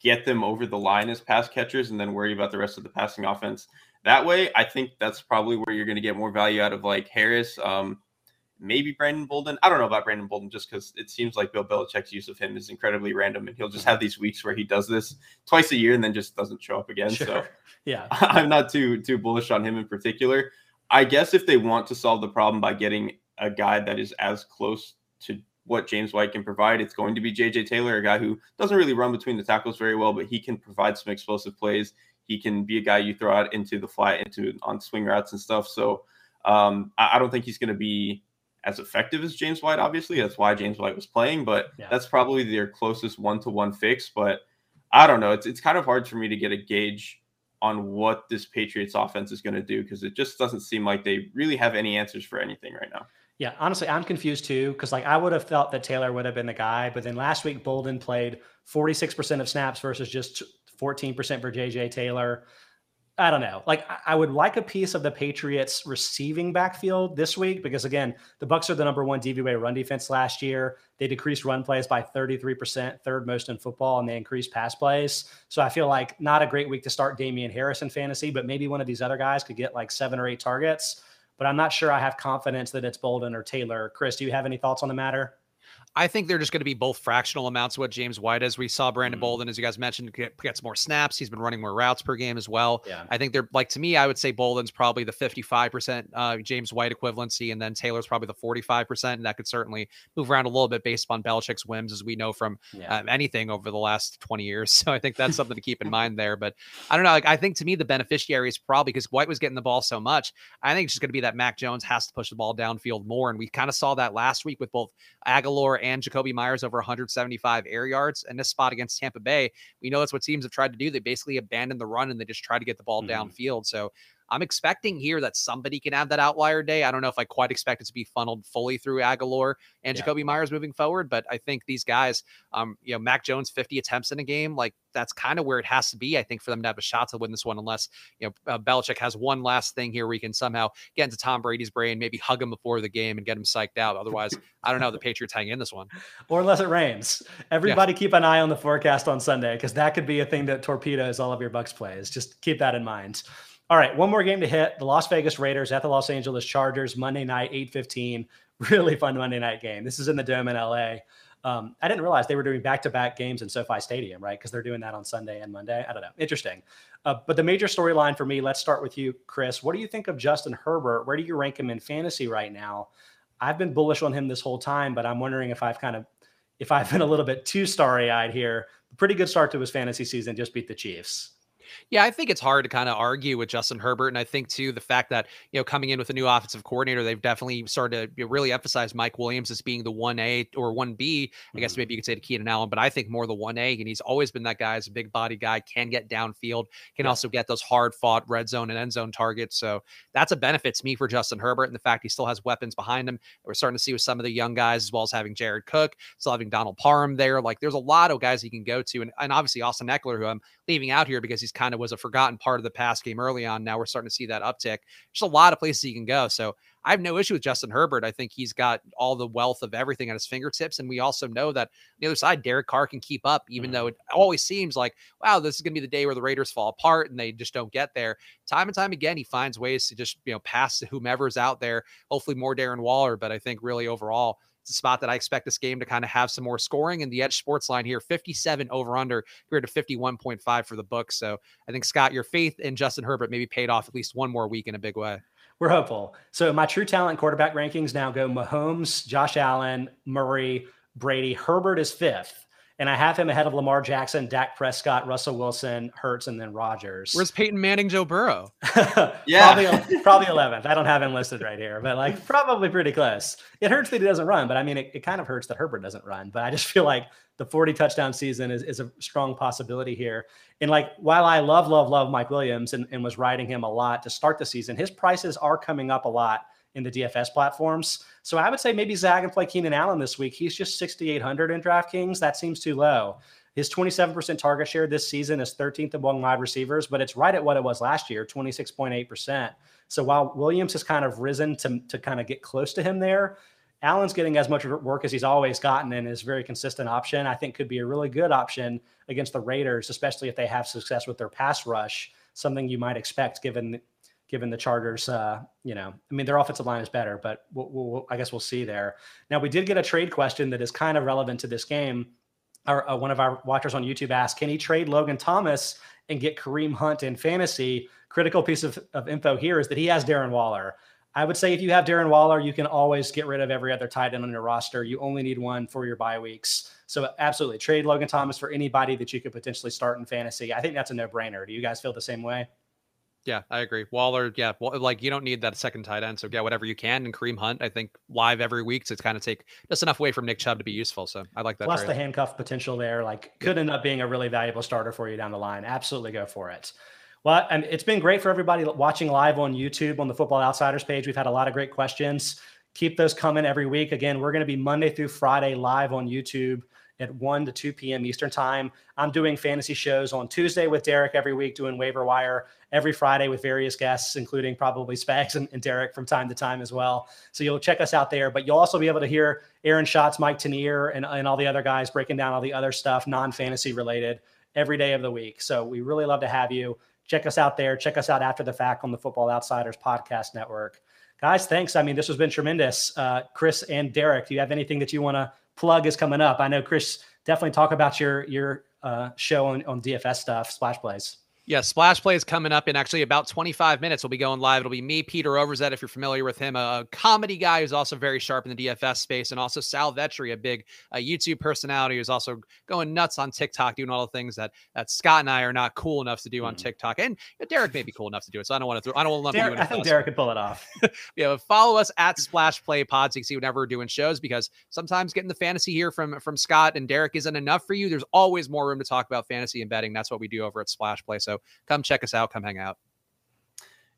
get them over the line as pass catchers and then worry about the rest of the passing offense that way, I think that's probably where you're going to get more value out of like Harris. Um, maybe Brandon Bolden. I don't know about Brandon Bolden just because it seems like Bill Belichick's use of him is incredibly random, and he'll just have these weeks where he does this twice a year and then just doesn't show up again. Sure. So yeah, I'm not too too bullish on him in particular. I guess if they want to solve the problem by getting a guy that is as close to what James White can provide, it's going to be JJ Taylor, a guy who doesn't really run between the tackles very well, but he can provide some explosive plays. He can be a guy you throw out into the fly into on swing routes and stuff. So um, I, I don't think he's going to be as effective as James White. Obviously, that's why James White was playing, but yeah. that's probably their closest one-to-one fix. But I don't know. It's it's kind of hard for me to get a gauge on what this Patriots offense is going to do because it just doesn't seem like they really have any answers for anything right now. Yeah, honestly, I'm confused too because like I would have thought that Taylor would have been the guy, but then last week Bolden played 46% of snaps versus just 14% for JJ Taylor. I don't know. Like I would like a piece of the Patriots receiving backfield this week because again, the Bucs are the number one DVOA run defense last year. They decreased run plays by 33%, third most in football, and they increased pass plays. So I feel like not a great week to start Damien Harris in fantasy, but maybe one of these other guys could get like seven or eight targets. But I'm not sure I have confidence that it's Bolden or Taylor. Chris, do you have any thoughts on the matter? I think they're just going to be both fractional amounts of what James White is. We saw Brandon mm-hmm. Bolden, as you guys mentioned, get, gets more snaps. He's been running more routes per game as well. Yeah. I think they're like to me, I would say Bolden's probably the 55% uh, James White equivalency, and then Taylor's probably the 45%. And that could certainly move around a little bit based upon Belichick's whims, as we know from yeah. um, anything over the last 20 years. So I think that's something to keep in mind there. But I don't know. Like, I think to me, the beneficiary is probably because White was getting the ball so much. I think it's just going to be that Mac Jones has to push the ball downfield more. And we kind of saw that last week with both Agholor and Jakobi Meyers over 175 air yards. And this spot against Tampa Bay, we know that's what teams have tried to do. They basically abandon the run and they just try to get the ball mm-hmm. downfield. So I'm expecting here that somebody can have that outlier day. I don't know if I quite expect it to be funneled fully through Agholor and yeah. Jakobi Meyers moving forward, but I think these guys, um, you know, Mac Jones 50 attempts in a game, like that's kind of where it has to be. I think for them to have a shot to win this one, unless you know uh, Belichick has one last thing here, we can somehow get into Tom Brady's brain, maybe hug him before the game and get him psyched out. Otherwise, I don't know. The Patriots hang in this one, or unless it rains. Everybody yeah. keep an eye on the forecast on Sunday because that could be a thing that torpedoes all of your Bucs plays. Just keep that in mind. All right, one more game to hit. The Las Vegas Raiders at the Los Angeles Chargers, Monday night, 8:15. Really fun Monday night game. This is in the Dome in LA. Um, I didn't realize they were doing back-to-back games in SoFi Stadium, right? Because they're doing that on Sunday and Monday. I don't know. Interesting. Uh, but the major storyline for me, let's start with you, Chris. What do you think of Justin Herbert? Where do you rank him in fantasy right now? I've been bullish on him this whole time, but I'm wondering if I've kind of if I've been a little bit too starry-eyed here. Pretty good start to his fantasy season, just beat the Chiefs. Yeah, I think it's hard to kind of argue with Justin Herbert. And I think, too, the fact that, you know, coming in with a new offensive coordinator, they've definitely started to really emphasize Mike Williams as being the 1A or 1B. I guess mm-hmm. maybe you could say to Keenan Allen, but I think more the 1A. And he's always been that guy as a big body guy, can get downfield, can yeah. also get those hard fought red zone and end zone targets. So that's a benefit to me for Justin Herbert. And the fact he still has weapons behind him. We're starting to see with some of the young guys, as well as having Jared Cook, still having Donald Parham there. Like there's a lot of guys he can go to. And, and obviously Austin Ekeler, who I'm leaving out here because he's kind of was a forgotten part of the pass game early on. Now we're starting to see that uptick. There's a lot of places he can go. So I have no issue with Justin Herbert. I think he's got all the wealth of everything at his fingertips. And we also know that the other side, Derek Carr can keep up, even mm-hmm. though it always seems like, wow, this is going to be the day where the Raiders fall apart and they just don't get there. Time and time again, he finds ways to just, you know, pass to whomever's out there. Hopefully more Darren Waller. But I think really overall, it's a spot that I expect this game to kind of have some more scoring. And the EdjSports line here, 57 over under compared to 51.5 for the book. So I think, Scott, your faith in Justin Herbert maybe paid off at least one more week in a big way. We're hopeful. So my true talent quarterback rankings now go Mahomes, Josh Allen, Murray, Brady. Herbert is fifth and I have him ahead of Lamar Jackson, Dak Prescott, Russell Wilson, Hurts, and then Rodgers. Where's Peyton Manning, Joe Burrow? yeah, probably probably eleventh. I don't have him listed right here, but like probably pretty close. It hurts that he doesn't run, but I mean, it, it kind of hurts that Herbert doesn't run. But I just feel like the forty touchdown season is, is a strong possibility here. And like, while I love, love, love Mike Williams and, and was riding him a lot to start the season, his prices are coming up a lot in the DFS platforms. So I would say maybe Zag and play Keenan Allen this week. He's just 6,800 in DraftKings. That seems too low. His 27% target share this season is 13th among wide receivers, but it's right at what it was last year, 26.8%. So while Williams has kind of risen to, to kind of get close to him there, Allen's getting as much work as he's always gotten and is a very consistent option. I think could be a really good option against the Raiders, especially if they have success with their pass rush, something you might expect given given the Chargers, uh, you know, I mean, their offensive line is better, but we'll, we'll, I guess we'll see there. Now, we did get a trade question that is kind of relevant to this game. Our, uh, one of our watchers on YouTube asked, can he trade Logan Thomas and get Kareem Hunt in fantasy? Critical piece of, of info here is that he has Darren Waller. I would say if you have Darren Waller, you can always get rid of every other tight end on your roster. You only need one for your bye weeks. So absolutely trade Logan Thomas for anybody that you could potentially start in fantasy. I think that's a no-brainer. Do you guys feel the same way? Yeah, I agree. Waller, yeah, well, like you don't need that second tight end, so yeah, whatever you can. And Kareem Hunt, I think live every week to kind of take just enough away from Nick Chubb to be useful. So I like that. Plus the handcuff potential there, like could end up being a really valuable starter for you down the line. Absolutely go for it. Well, and it's been great for everybody watching live on YouTube on the Football Outsiders page. We've had a lot of great questions. Keep those coming every week. Again, we're going to be Monday through Friday live on YouTube at 1 to 2 p.m. Eastern Time. I'm doing fantasy shows on Tuesday with Derrik every week, doing waiver wire every Friday with various guests, including probably Spags and, and, Derrik from time to time as well. So you'll check us out there, but you'll also be able to hear Aaron Schatz, Mike Tanier, and, and all the other guys breaking down all the other stuff, non fantasy related, every day of the week. So we really love to have you. Check us out there. Check us out after the fact on the Football Outsiders Podcast Network. Guys, thanks. I mean, this has been tremendous. Uh, Chris and Derrik, do you have anything that you want to plug is coming up. I know Chris definitely talk about your your uh, show on, on DFS stuff, Splash Plays. Yeah, Splash Play is coming up in actually about 25 minutes. We'll be going live. It'll be me, Peter Overzet, if you're familiar with him, a comedy guy who's also very sharp in the DFS space, and also Sal Vetri, a big uh, YouTube personality who's also going nuts on TikTok, doing all the things that that Scott and I are not cool enough to do on mm. TikTok. And Derrik may be cool enough to do it, so I don't want to. Throw, I don't want to lump I think Derrik could pull it off. yeah, follow us at Splash Play Pod so you can see whenever we're doing shows because sometimes getting the fantasy here from from Scott and Derrik isn't enough for you. There's always more room to talk about fantasy and betting. That's what we do over at Splash Play. So come check us out. Come hang out.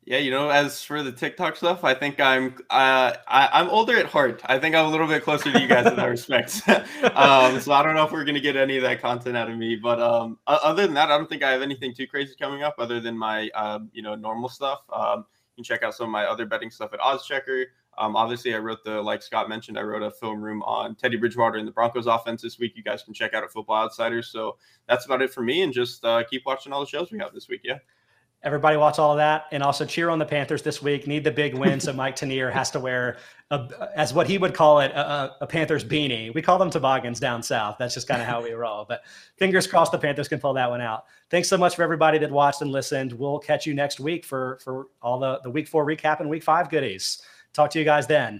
Yeah, you know, as for the TikTok stuff, I think I'm uh, I, am older at heart. I think I'm a little bit closer to you guys in that respect. um, so I don't know if we're gonna get any of that content out of me. But um, other than that, I don't think I have anything too crazy coming up other than my uh, you know normal stuff. Um, you can check out some of my other betting stuff at OddsChecker. Um, obviously, I wrote the like Scott mentioned, I wrote a film room on Teddy Bridgewater and the Broncos offense this week. You guys can check out at Football Outsiders. So that's about it for me, and just uh, keep watching all the shows we have this week. Yeah. Everybody watch all of that, and also cheer on the Panthers this week. Need the big win, so Mike Tanier has to wear, a, as what he would call it, a, a, Panthers beanie. We call them toboggans down south. That's just kind of how we roll. But fingers crossed, the Panthers can pull that one out. Thanks so much for everybody that watched and listened. We'll catch you next week for for all the the week four recap and week five goodies. Talk to you guys then.